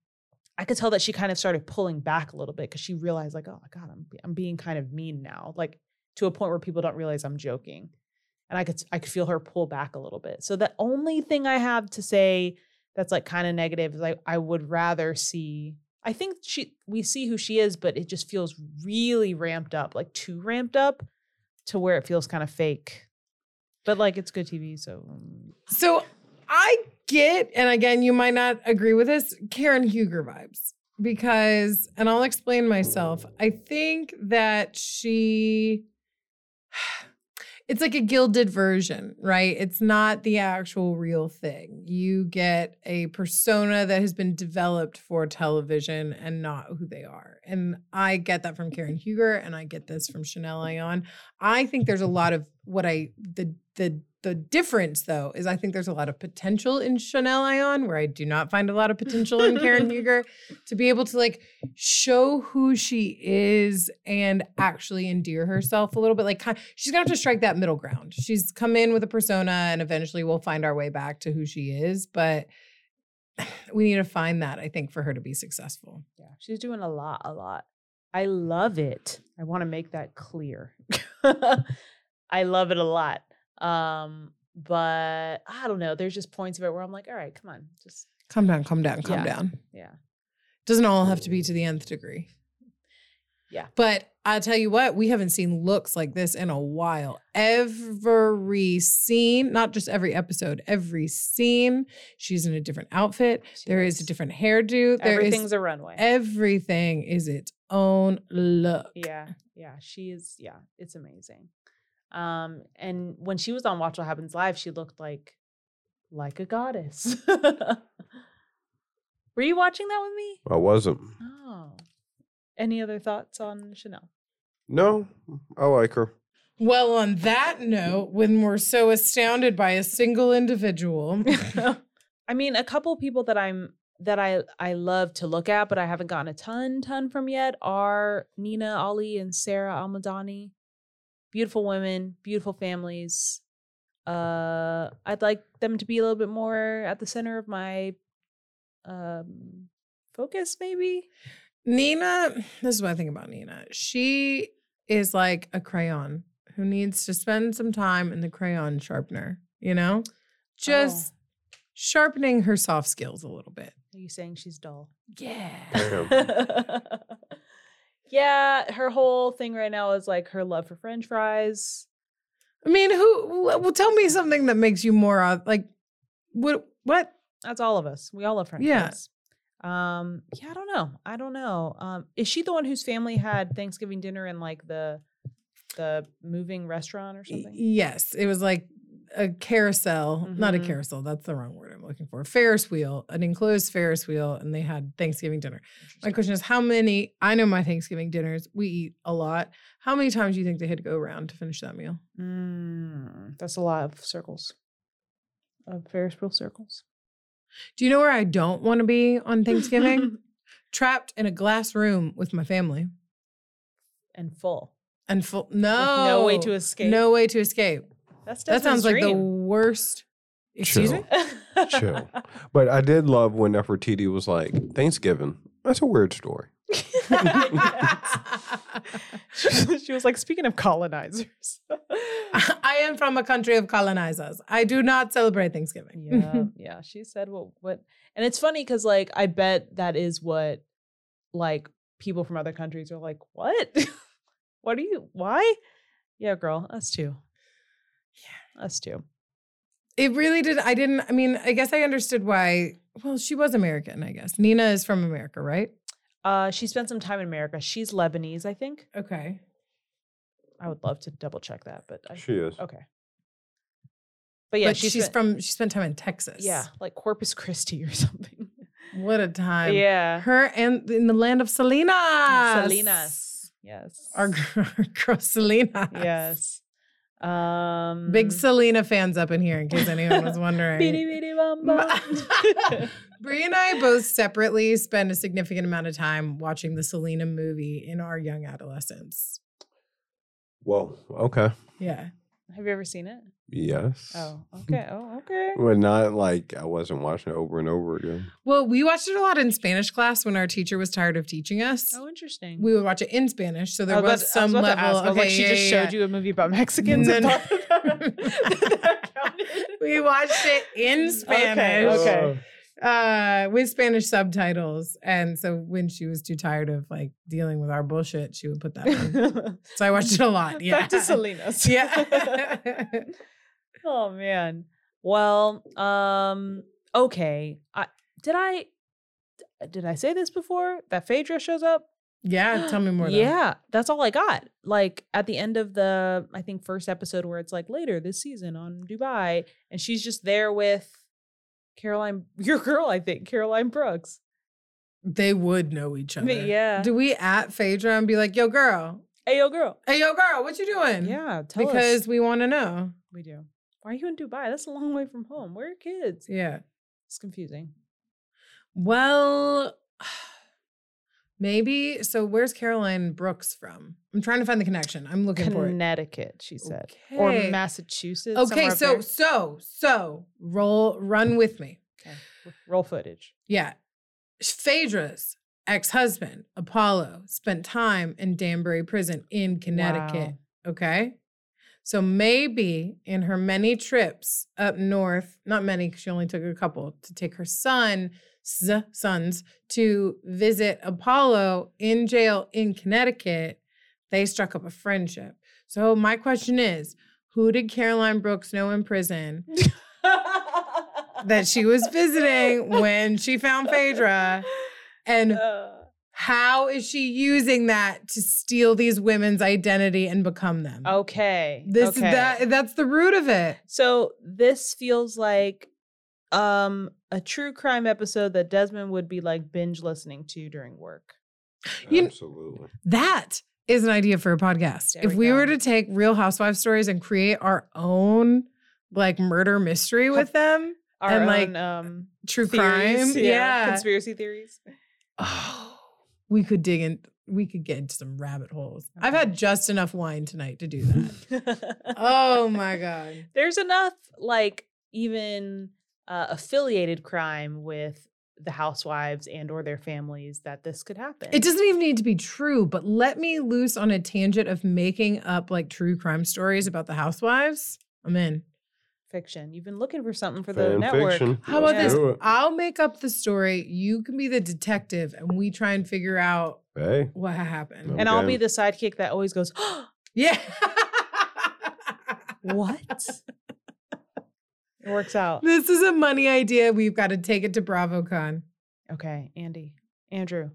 S4: I could tell that she kind of started pulling back a little bit because she realized like, oh god, I'm I'm being kind of mean now, like to a point where people don't realize I'm joking, and I could I could feel her pull back a little bit. So the only thing I have to say that's like kind of negative is like I would rather see. I think she we see who she is, but it just feels really ramped up, like too ramped up, to where it feels kind of fake. But like it's good TV, so um,
S2: So I get, and again, you might not agree with this, Karen Huger vibes. Because, and I'll explain myself. I think that she, [SIGHS] it's like a gilded version, right? It's not the actual real thing. You get a persona that has been developed for television and not who they are. And I get that from Karen Huger, and I get this from Chanel Ayan. I think there's a lot of what I the the the difference though is I think there's a lot of potential in Chanel Ayan where I do not find a lot of potential in Karen [LAUGHS] Huger to be able to like show who she is and actually endear herself a little bit. Like she's gonna have to strike that middle ground. She's come in with a persona and eventually we'll find our way back to who she is, but [SIGHS] we need to find that I think for her to be successful.
S4: yeah, she's doing a lot, a lot. I love it. I want to make that clear. [LAUGHS] I love it a lot. Um, but I don't know. There's just points of it where I'm like, all right, come on, just
S2: Calm down, calm down, calm
S4: Yeah.
S2: down.
S4: yeah.
S2: Doesn't all have to be to the nth degree.
S4: Yeah.
S2: But I'll tell you what, we haven't seen looks like this in a while. Every scene, not just every episode, every scene, she's in a different outfit.
S4: She
S2: There is a different hairdo. There is
S4: Everything's a runway.
S2: everything is its own look.
S4: Yeah, yeah, she is. Yeah, it's amazing. Um, and when she was on Watch What Happens Live, she looked like like a goddess. [LAUGHS] Were you watching that with me?
S1: I wasn't.
S4: Oh, any other thoughts on Chanel?
S1: No, I like her.
S2: Well, on that note, when we're so astounded by a single individual, [LAUGHS]
S4: I mean, a couple people that I'm that I I love to look at, but I haven't gotten a ton ton from yet are Nina Ali and Sarah Almadani. Beautiful women, beautiful families. Uh, I'd like them to be a little bit more at the center of my um focus, maybe.
S2: Nina, this is what I think about Nina. She is like a crayon who needs to spend some time in the crayon sharpener, you know? Just sharpening her soft skills a little bit.
S4: Are you saying she's dull?
S2: Yeah. [LAUGHS] [LAUGHS]
S4: Yeah, her whole thing right now is like her love for French fries.
S2: I mean, who well tell me something that makes you more like what what?
S4: That's all of us. We all love French
S2: Yeah.
S4: fries. Um, yeah, I don't know. I don't know. Um, is she the one whose family had Thanksgiving dinner in like the the moving restaurant or something?
S2: Yes, it was like a carousel, not a
S4: Mhm.
S2: carousel, that's the wrong word I'm looking for. a Ferris wheel, an enclosed Ferris wheel and they had Thanksgiving dinner. My question is how many I know my Thanksgiving dinners, we eat a lot. How many times do you think they had to go around to finish that meal?
S4: Mm, that's a lot of circles. Of Ferris wheel circles.
S2: Do you know where I don't want to be on Thanksgiving? [LAUGHS] Trapped in a glass room with my family.
S4: and full.
S2: And full
S4: With
S2: no
S4: no way to escape.
S2: No way to escape.
S4: That's
S2: That sounds like the worst. Excuse
S1: Chill.
S2: me? [LAUGHS]
S1: Chill. But I did love when Nefertiti was like, Thanksgiving. That's a weird story.
S4: she, [LAUGHS] [LAUGHS] she was like, speaking of colonizers.
S2: I am from a country of colonizers. I do not celebrate Thanksgiving.
S4: yeah, yeah. She said what what and it's funny because like I bet that is what like people from other countries are like, what? what are you why? Yeah, girl, us too. Yeah. Us too.
S2: It really did. I didn't. I mean, I guess I understood why. Well, she was American, I guess. Nina is from America, right?
S4: Uh she spent some time in America. She's Lebanese, I think.
S2: Okay.
S4: I would love to double check that, but I,
S1: She is.
S4: okay. But yeah,
S2: but
S4: she
S2: she's
S4: spent-
S2: from. She spent time in Texas.
S4: yeah, like Corpus Christi or [LAUGHS] something.
S2: What a time.
S4: yeah.
S2: Her and in the land of Selena.
S4: Salinas. Yes.
S2: Our [LAUGHS] girl, girl Selena.
S4: yes. Um
S2: Big Selena fans up in here, in case anyone was [LAUGHS] wondering.
S4: Beady, beady, bum, bum.
S2: Brie and I both separately spend a significant amount of time watching the Selena movie in our young adolescence.
S1: Whoa. Okay.
S2: Yeah.
S4: Have you ever seen it?
S1: Yes.
S4: Oh, okay. Oh, okay.
S1: But not like I wasn't watching it over and over again.
S2: Well, we watched it a lot in Spanish class when our teacher was tired of teaching us.
S4: Oh, interesting.
S2: We would watch it in Spanish, so there
S4: was,
S2: was,
S4: about
S2: some
S4: was
S2: level.
S4: ask, I was like, she
S2: yeah,
S4: just
S2: yeah,
S4: showed you a movie about Mexicans
S2: No, [LAUGHS]
S4: and
S2: no.
S4: thought that, that counted.
S2: We watched it in Spanish.
S4: Okay.
S2: uh with spanish subtitles and so when she was too tired of like dealing with our bullshit she would put that on [LAUGHS] so i watched it a lot yeah
S4: Back to Salinas. [LAUGHS]
S2: yeah
S4: oh man. Well, um, okay. I did I did I say this before? That Phaedra shows up?
S2: yeah tell me more.
S4: Yeah, that's all I got. Like at the end of the, I think first episode where it's like later this season on Dubai, and she's just there with Caroline, [LAUGHS] your girl, I think Caroline Brooks.
S2: they would know each other
S4: yeah.
S2: do we at phaedra and be like yo girl
S4: Hey, yo, girl.
S2: hey yo girl what you doing
S4: Yeah, tell
S2: because
S4: us.
S2: we want to know
S4: we do. Why are you in Dubai? That's a long way from mm. home. Where are kids?
S2: yeah
S4: It's confusing.
S2: well [SIGHS] maybe so where's caroline brooks from i'm trying to find the connection i'm looking for it
S4: Connecticut, she said, or Massachusetts.
S2: Okay, so
S4: there.
S2: so so roll run with me.
S4: Okay. roll footage.
S2: Yeah. Phaedra's ex-husband, Apollo, spent time in Danbury prison in Connecticut. Okay. So maybe in her many trips up north, not many, she only took a couple, to take her son, sons to visit Apollo in jail in Connecticut, they struck up a friendship. So my question is, who did Caroline Brooks know in prison [LAUGHS] that she was visiting when she found Phaedra? And
S4: Uh,
S2: how is she using that to steal these women's identity and become them?
S4: okay.
S2: This
S4: okay.
S2: that that's the root of it.
S4: So this feels like um a true crime episode that Desmond would be like binge listening to during work.
S2: You-
S1: Absolutely.
S2: That is an idea for a podcast.
S4: There
S2: if
S4: we
S2: we were to take real housewife stories and create our own like murder mystery with them,
S4: Our
S2: And,
S4: own
S2: like,
S4: um
S2: true
S4: theories,
S2: crime, yeah.
S4: conspiracy theories.
S2: oh, we could dig in. We could get into some rabbit holes. I've had just enough wine tonight to do that. oh my god. [LAUGHS]
S4: There's enough like even uh, affiliated crime with the housewives and or their families that this could happen.
S2: It doesn't even need to be true, but let me loose on a tangent of making up like true crime stories about the housewives. I'm in.
S4: Fiction. You've been looking for something for the
S1: Fan
S4: network.
S1: fiction.
S2: How about
S1: Let's
S2: this?
S1: it.
S2: I'll make up the story. You can be the detective, and we try and figure out
S1: Hey.
S2: what happened.
S4: And I'll be the sidekick that always goes,
S2: Yeah.
S4: "What?" [LAUGHS] it works out.
S2: this is a money idea. We've got to take it to BravoCon.
S4: Okay, Andy, Andrew,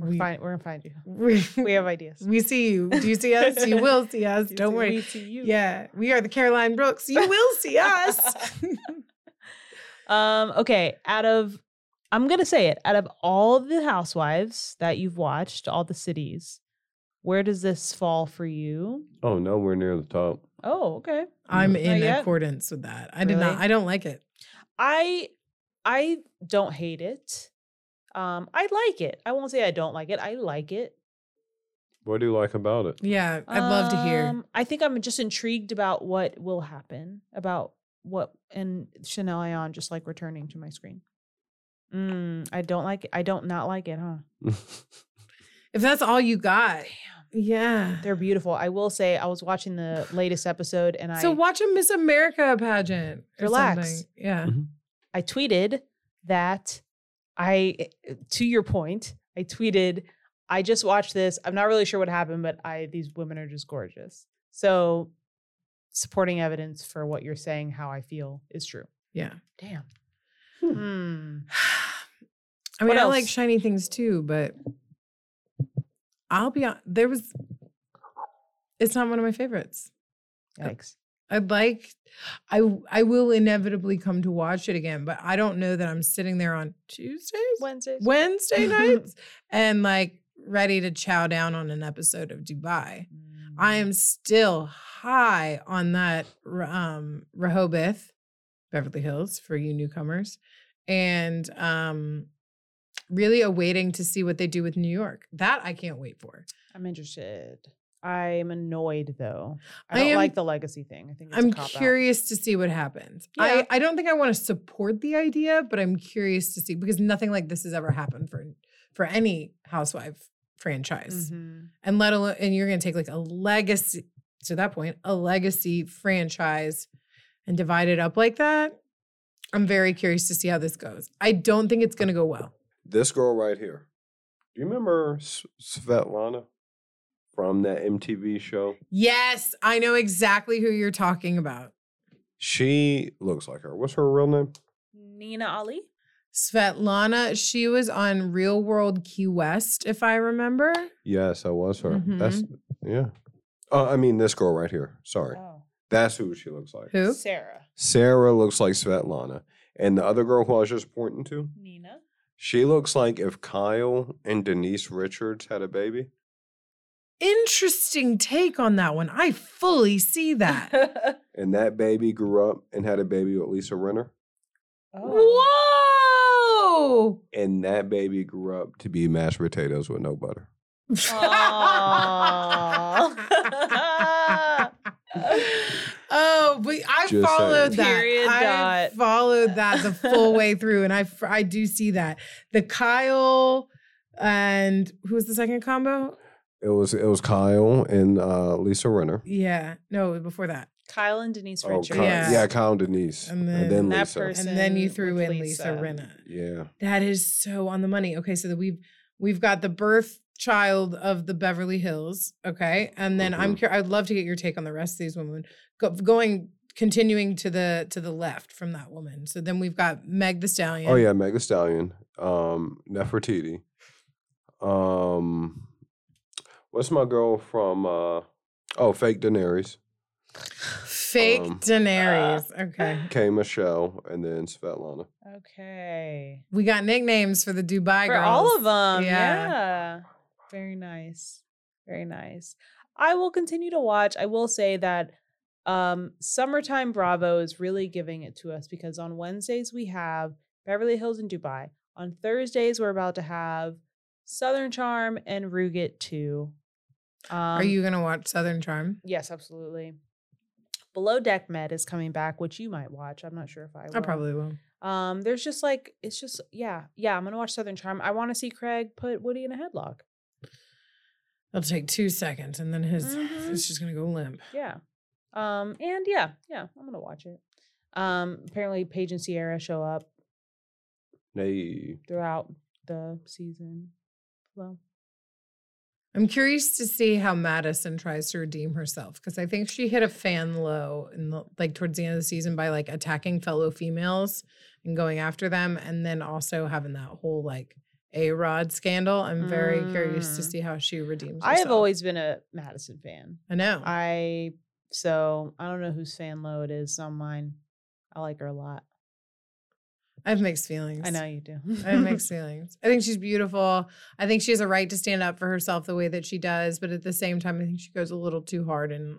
S4: we're,
S2: We,
S4: find, we're gonna find you. [LAUGHS]
S2: we,
S4: We have ideas.
S2: we see you. Do you see us? You will see us. [LAUGHS]
S4: You
S2: Don't
S4: see-
S2: worry.
S4: We see you.
S2: Yeah, we are the Caroline Brooks. You will see [LAUGHS] us.
S4: Um. Okay. Out of, I'm gonna say it. Out of all the housewives that you've watched, all the cities, where does this fall for you?
S1: Oh, nowhere near the top.
S4: Oh, okay.
S2: I'm
S4: Not
S2: in
S4: yet?
S2: accordance with that. I did not. I don't like it.
S4: I I don't hate it. Um, I like it. I won't say I don't like it. I like it.
S1: What do you like about it?
S2: Yeah, I'd love to hear.
S4: Um, I think I'm just intrigued about what will happen, about what and Chanel Ayan just like returning to my screen. Mm, I don't like it. I don't not like it, huh? [LAUGHS]
S2: If that's all you got, yeah.
S4: They're beautiful. I will say I was watching the latest episode and I
S2: So watch a Miss America pageant. Or
S4: Relax.
S2: Something. Yeah.
S4: I tweeted that I to your point, I tweeted I just watched this. I'm not really sure what happened, but I these women are just gorgeous. So supporting evidence for what you're saying how I feel is true.
S2: Yeah.
S4: Damn.
S1: Hmm.
S4: Hmm. [SIGHS]
S2: I mean, I like shiny things too, but I'll be on. There was. It's not one of my favorites.
S4: Yikes.
S2: I'd like. I I will inevitably come to watch it again, but I don't know that I'm sitting there on Tuesdays,
S4: Wednesdays.
S2: Wednesday [LAUGHS] nights, and like ready to chow down on an episode of Dubai. I
S4: Mm.
S2: am still high on that um RHOBH, Beverly Hills for you newcomers, and um really awaiting to see what they do with New York. That I can't wait for.
S4: I'm interested. I'm annoyed though. I
S2: I
S4: don't
S2: am-
S4: like the legacy thing. I think it's
S2: I'm
S4: a cop
S2: curious to see what happens.
S4: Yeah.
S2: I, I don't think I want to support the idea, but I'm curious to see because nothing like this has ever happened for for any housewife franchise. Mm-hmm. And let alone and you're gonna take like a legacy to that point, a legacy franchise and divide it up like that. I'm very curious to see how this goes. I don't think it's gonna go well.
S1: This girl right here. Do you remember S- Svetlana from that MTV show?
S2: Yes, I know exactly who you're talking about.
S1: She looks like her. What's her real name?
S4: Nina Ali.
S2: Svetlana, she was on Real World Key West, if I remember.
S1: Yes, that was her. That's
S2: Mm-hmm.
S1: yeah. Uh, I mean, this girl right here. Sorry,
S4: Oh.
S1: that's who she looks like.
S2: Who?
S4: Sarah.
S1: Sarah looks like Svetlana, and the other girl who I was just pointing to,
S4: Nina.
S1: she looks like if Kyle and Denise Richards had a baby.
S2: Interesting take on that one. I fully see that. [LAUGHS]
S1: And that baby grew up and had a baby with Lisa Rinna. Oh.
S2: Whoa!
S1: And that baby grew up to be mashed potatoes with no butter.
S4: Aw. [LAUGHS]
S2: oh, but I
S1: Just
S2: followed
S1: saying.
S2: that.
S4: Period
S2: I
S4: dot.
S2: followed that the full way [LAUGHS] through, and I I do see that the Kyle and who was the second combo?
S1: It was it was Kyle and uh, Lisa Rinna.
S2: Yeah. No, before that.
S4: Kyle and Denise
S1: Oh,
S4: Richards.
S1: Kyle,
S2: Yeah.
S1: yeah. Kyle and Denise,
S2: And
S1: and
S2: then
S1: then,
S4: that
S1: Lisa.
S4: person-
S2: And then you
S4: with
S2: threw in
S4: Lisa.
S2: Lisa Rinna.
S1: Yeah,
S2: That is so on the money. Okay, so that we've we've got the birth child of the Beverly Hills. Okay, and then I'm
S1: Mhm.
S2: curious. I'd love to get your take on the rest of these women. Go, going continuing to the to the left from that woman. So then we've got Meg Thee Stallion.
S1: Oh yeah, Meg Thee Stallion, um, Nefertiti. Um, what's my girl from? Uh, oh, Fake Daenerys,
S2: fake
S1: um,
S2: Daenerys. okay,
S1: K Michelle, and then Svetlana.
S4: Okay.
S2: we got nicknames for the Dubai
S4: For
S2: girls.
S4: all of them.
S2: Yeah.
S4: Yeah. Very nice. Very nice. I will continue to watch. I will say that um Summertime Bravo is really giving it to us because on Wednesdays we have Beverly Hills and Dubai. On Thursdays we're about to have Southern Charm and Ruget 2. Um,
S2: Are you gonna watch Southern Charm?
S4: Yes, absolutely. Below Deck Med is coming back, which you might watch. I'm not sure if I will.
S2: I probably will.
S4: Um, there's just like it's just yeah, yeah. I'm gonna watch Southern Charm. I want to see Craig put Woody in a headlock.
S2: It'll take two seconds, and then his
S4: Mhm.
S2: it's just gonna go limp.
S4: Yeah. Um, and yeah, yeah, I'm gonna watch it. Um, apparently Paige and Ciara show up
S1: Hey,
S4: throughout the season. Well,
S2: I'm curious to see how Madison tries to redeem herself because I think she hit a fan low in the, like towards the end of the season by like attacking fellow females and going after them, and then also having that whole like A-Rod scandal. I'm very curious to
S4: Mm.
S2: see how she redeems. Herself.
S4: I have always been a Madison fan.
S2: I know.
S4: I so I don't know whose fan low it is on mine. I like her a lot.
S2: I have mixed feelings.
S4: I know you do.
S2: I have mixed [LAUGHS] feelings. I think she's beautiful. I think she has a right to stand up for herself the way that she does, but at the same time, I think she goes a little too hard in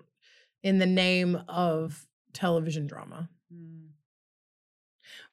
S2: in the name of television drama.
S4: Mm.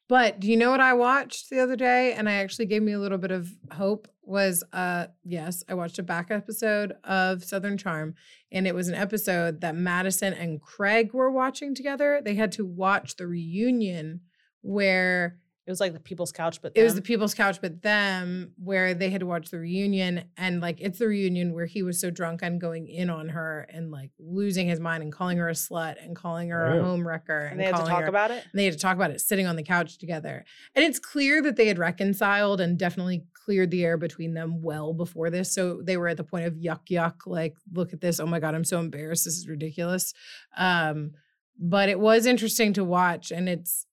S2: But do you know what I watched the other day? And I actually gave me a little bit of hope. Was uh yes, I watched a back episode of Southern Charm, and it was an episode that Madison and Craig were watching together. They had to watch the reunion where
S4: It was like the People's Couch, but
S2: it was the people's couch but them where they had to watch the reunion and like it's the reunion where he was so drunk and going in on her and like losing his mind and calling her a slut and calling her a
S1: Damn.
S2: home wrecker and,
S4: and they had to talk
S2: her-
S4: about it.
S2: and they had to talk about it sitting on the couch together. And it's clear that they had reconciled and definitely cleared the air between them well before this. So they were at the point of yuck yuck like look at this. Oh my god i'm so embarrassed. This is ridiculous. Um but it was interesting to watch and it's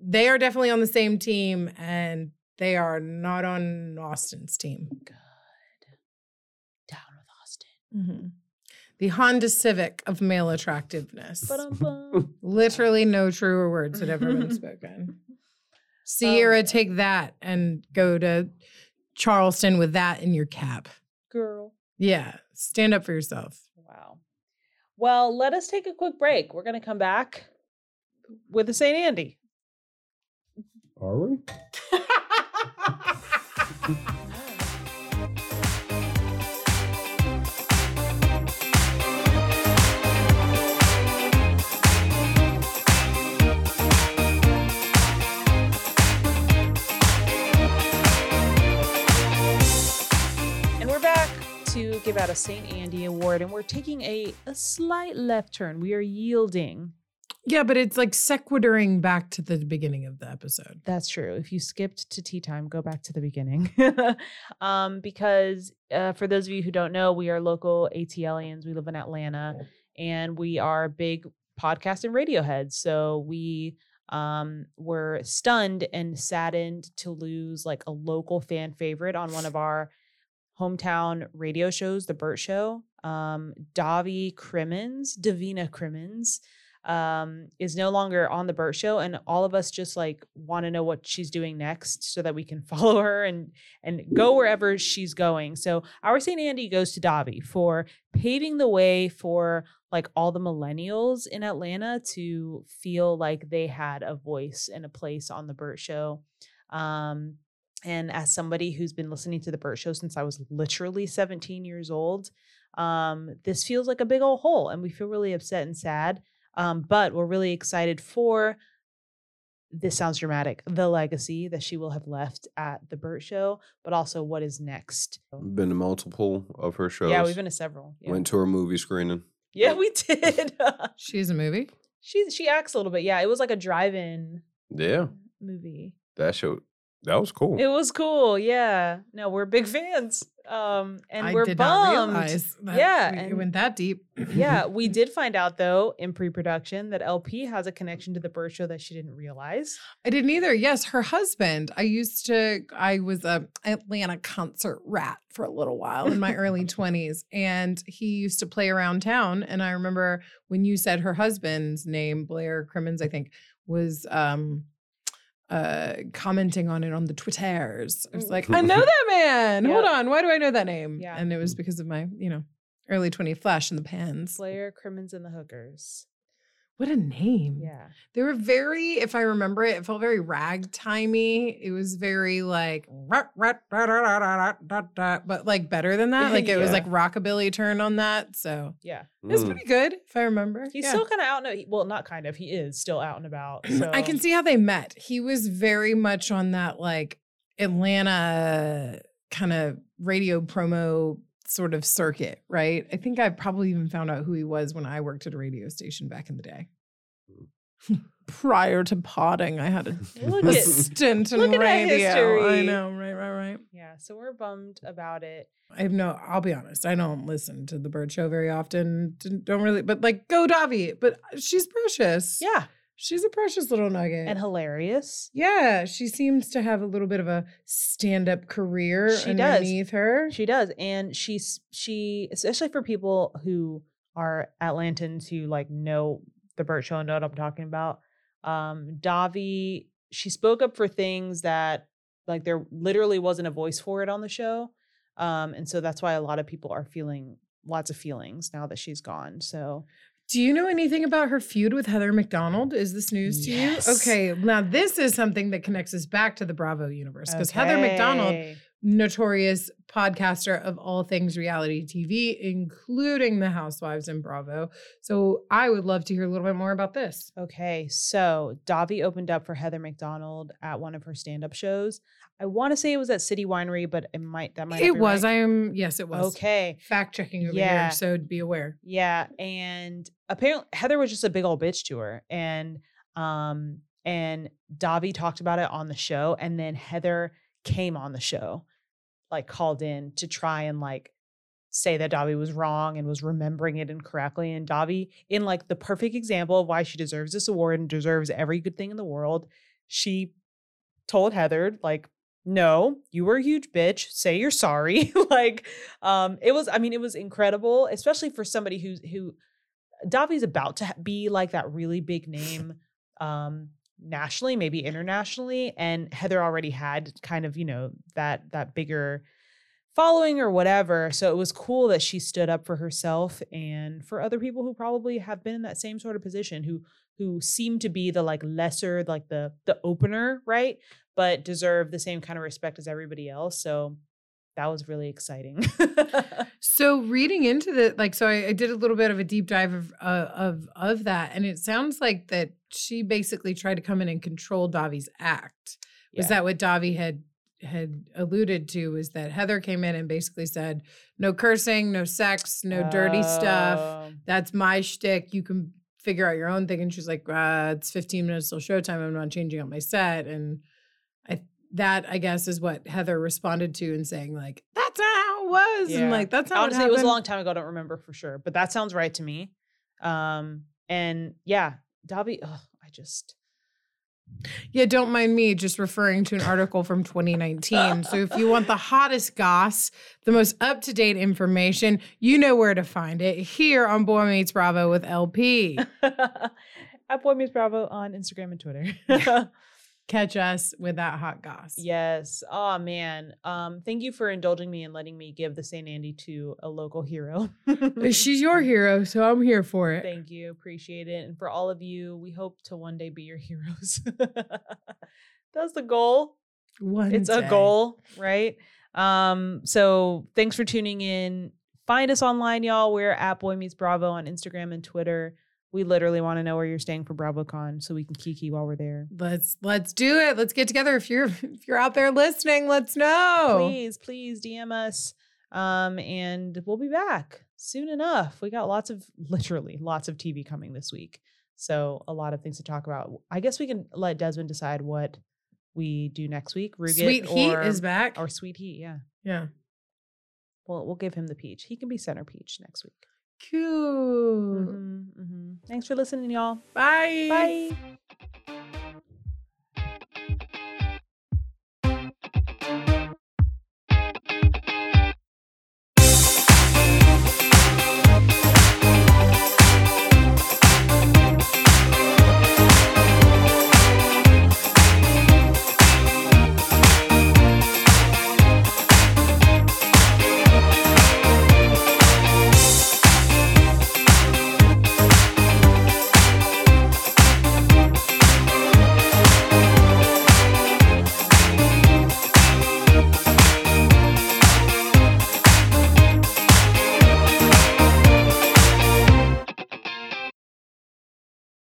S2: they are definitely on the same team and they are not on austen's team
S4: Good. Down with Austen.
S2: Mhm. the honda civic of male attractiveness [LAUGHS] literally no truer words had ever been [LAUGHS] spoken Ciara,
S4: Um,
S2: take that and go to Charleston with that in your cap.
S4: Girl.
S2: Yeah, stand up for yourself.
S4: Wow. Well, let us take a quick break. We're going to come back with the St. Andy.
S1: Are we?
S4: And we're back to give out a St. Andy award, and we're taking a, a slight left turn. We are yielding.
S2: Yeah, but it's like sequituring back to the beginning of the episode.
S4: That's true. If you skipped to tea time, go back to the beginning. [LAUGHS] um, because uh, for those of you who don't know, we are local ATLians. We live in Atlanta and we are big podcast and radio heads. So we um, were stunned and saddened to lose like a local fan favorite on one of our hometown radio shows, The Bert Show. Um, Davi Crimmins, Davina Crimmins, um, is no longer on the Bert Show, and all of us just like want to know what she's doing next, so that we can [LAUGHS] follow her and and go wherever she's going. So our St. Andy goes to Davi for paving the way for like all the millennials in Atlanta to feel like they had a voice and a place on the Bert Show. Um, and as somebody who's been listening to the Bert Show since I was literally 17 years old, um, this feels like a big old hole, and we feel really upset and sad. Um, but we're really excited for this sounds dramatic, the legacy that she will have left at the Bert show, but also what is next.
S1: Been to multiple of her shows.
S4: Yeah, we've been to several. Yeah,
S1: Went to her movie screening.
S4: yeah we [LAUGHS] did.
S2: She's a movie.
S4: she she acts a little bit. Yeah, it was like a drive-in
S1: Yeah,
S4: movie.
S1: that show that was cool.
S4: It was cool. Yeah. No, we're big fans. Um, and
S2: I
S4: we're
S2: did
S4: bummed.
S2: not realize that
S4: Yeah,
S2: we- it went that deep.
S4: yeah, [LAUGHS] we did find out though in pre-production that LP has a connection to the Bert show that she didn't realize.
S2: I didn't either. Yes, her husband. I used to. I was a Atlanta concert rat for a little while in my early [LAUGHS] twenties, and he used to play around town. And I remember when you said her husband's name, Blair Crimmins, I think, was um uh commenting on it on the twitters. I was like, I know [LAUGHS] that man. Hold on, why do I know that name?
S4: Yeah.
S2: And it was because of my, you know, early 20 flash in the pans.
S4: Blair Crimmins and the Hookers.
S2: What a name.
S4: Yeah.
S2: They were very, if I remember it, it felt very ragtimey. It was very like, "Rut, rut, da, da, da, da, da, da," but like better than that. Like [LAUGHS] it was like rockabilly turn on that. So
S4: Yeah.
S2: it was
S1: Mm.
S2: pretty good, if I remember.
S4: He's
S2: Yeah.
S4: still kind of out and well, not kind of. He is still out and about. So [CLEARS THROAT]
S2: I can see how they met. He was very much on that like Atlanta kind of radio promo sort of circuit, right? I think I probably even found out who he was when I worked at a radio station back in the day. Mm. [LAUGHS] Prior to potting, I had a, [LAUGHS]
S4: Look
S2: a
S4: at
S2: stint [LAUGHS] in
S4: look at that
S2: radio. I know, right, right, right.
S4: Yeah, so we're bummed about it.
S2: I have no. I'll be honest. I don't listen to the Bert Show very often. Don't really, but like, go Davi. But uh, she's precious.
S4: Yeah,
S2: she's a precious little nugget.
S4: and hilarious.
S2: Yeah, she seems to have a little bit of a stand-up career
S4: She does.
S2: underneath her.
S4: She does, and she's she especially for people who are Atlantans who like know the Bert Show and know what I'm talking about. Um, Davi, she spoke up for things that like there literally wasn't a voice for it on the show, um, and so that's why a lot of people are feeling lots of feelings now that she's gone. So
S2: Do you know anything about her feud with Heather McDonald? Is this news to
S4: Yes.
S2: you? Okay, now this is something that connects us back to the Bravo universe because Heather McDonald,
S4: Okay.
S2: Notorious podcaster of all things reality TV, including The Housewives and Bravo. So I would love to hear a little bit more about this.
S4: Okay, so Davi opened up for Heather McDonald at one of her stand-up shows. I want to say it was at City Winery, but it might that might
S2: It was.
S4: right.
S2: I am. Yes, it was.
S4: okay.
S2: Fact checking over
S4: Yeah.
S2: here, so be aware.
S4: Yeah, and apparently Heather was just a big old bitch to her, and um, and Davi talked about it on the show, and then Heather came on the show, like called in to try and like say that Davi was wrong and was remembering it incorrectly, and Davi, in like the perfect example of why she deserves this award and deserves every good thing in the world, she told Heather like no you were a huge bitch. Say you're sorry. [LAUGHS] Like um it was i mean it was incredible especially for somebody who's who davi's about to be like that really big [LAUGHS] name um nationally maybe internationally and heather already had kind of you know that that bigger following or whatever. So it was cool that she stood up for herself and for other people who probably have been in that same sort of position who who seem to be the like lesser like the the opener right but deserve the same kind of respect as everybody else. So that was really exciting [LAUGHS]
S2: So reading into the like, so I, I did a little bit of a deep dive of uh, of of that, and it sounds like that she basically tried to come in and control Davi's act. Was
S4: Yeah.
S2: that what Davi had had alluded to? Was that Heather came in and basically said, "No cursing, no sex, no dirty stuff.
S4: Oh.
S2: That's my shtick. You can figure out your own thing." And she's like, uh, "It's 15 minutes till showtime. I'm not changing up my set." And that I guess is what Heather responded to and saying like, "That's not how it was,"
S4: Yeah.
S2: and like that's not
S4: honestly
S2: what
S4: it was a long time ago i don't remember for sure but that sounds right to me um and yeah Dobby. ugh, i just
S2: Yeah, don't mind me just referring to an article from 2019. so if you want the [LAUGHS] hottest goss, the most up to date information, you know where to find it here on Boy Meets Bravo with LP. [LAUGHS]
S4: at boy meets bravo on instagram and twitter [LAUGHS]
S2: Catch us with that hot goss.
S4: yes oh man um thank you for indulging me and letting me give the st andy to a local hero [LAUGHS]
S2: She's your hero, so I'm here for it.
S4: Thank you. Appreciate it. And for all of you, we hope to one day be your heroes. [LAUGHS] That's the goal.
S2: One
S4: It's a goal, right? Um, so thanks for tuning in. Find us online, y'all. We're at Boy Meets Bravo on Instagram and Twitter. We literally want to know where you're staying for BravoCon so we can kiki while we're there.
S2: Let's let's do it. Let's get together. If you're if you're out there listening, let's know.
S4: Please, please DM us. Um, and we'll be back soon enough. We got lots of [LAUGHS] literally lots of TV coming this week. So a lot of things to talk about. I guess we can let Desmond decide what we do next week. Ruget
S2: Sweet Heat
S4: or,
S2: is back.
S4: Or Sweet Heat, yeah.
S2: yeah.
S4: Well, we'll give him the peach. He can be center peach next week.
S2: Cute.
S4: Mhm, mhm. Thanks for listening, y'all.
S2: Bye.
S4: Bye.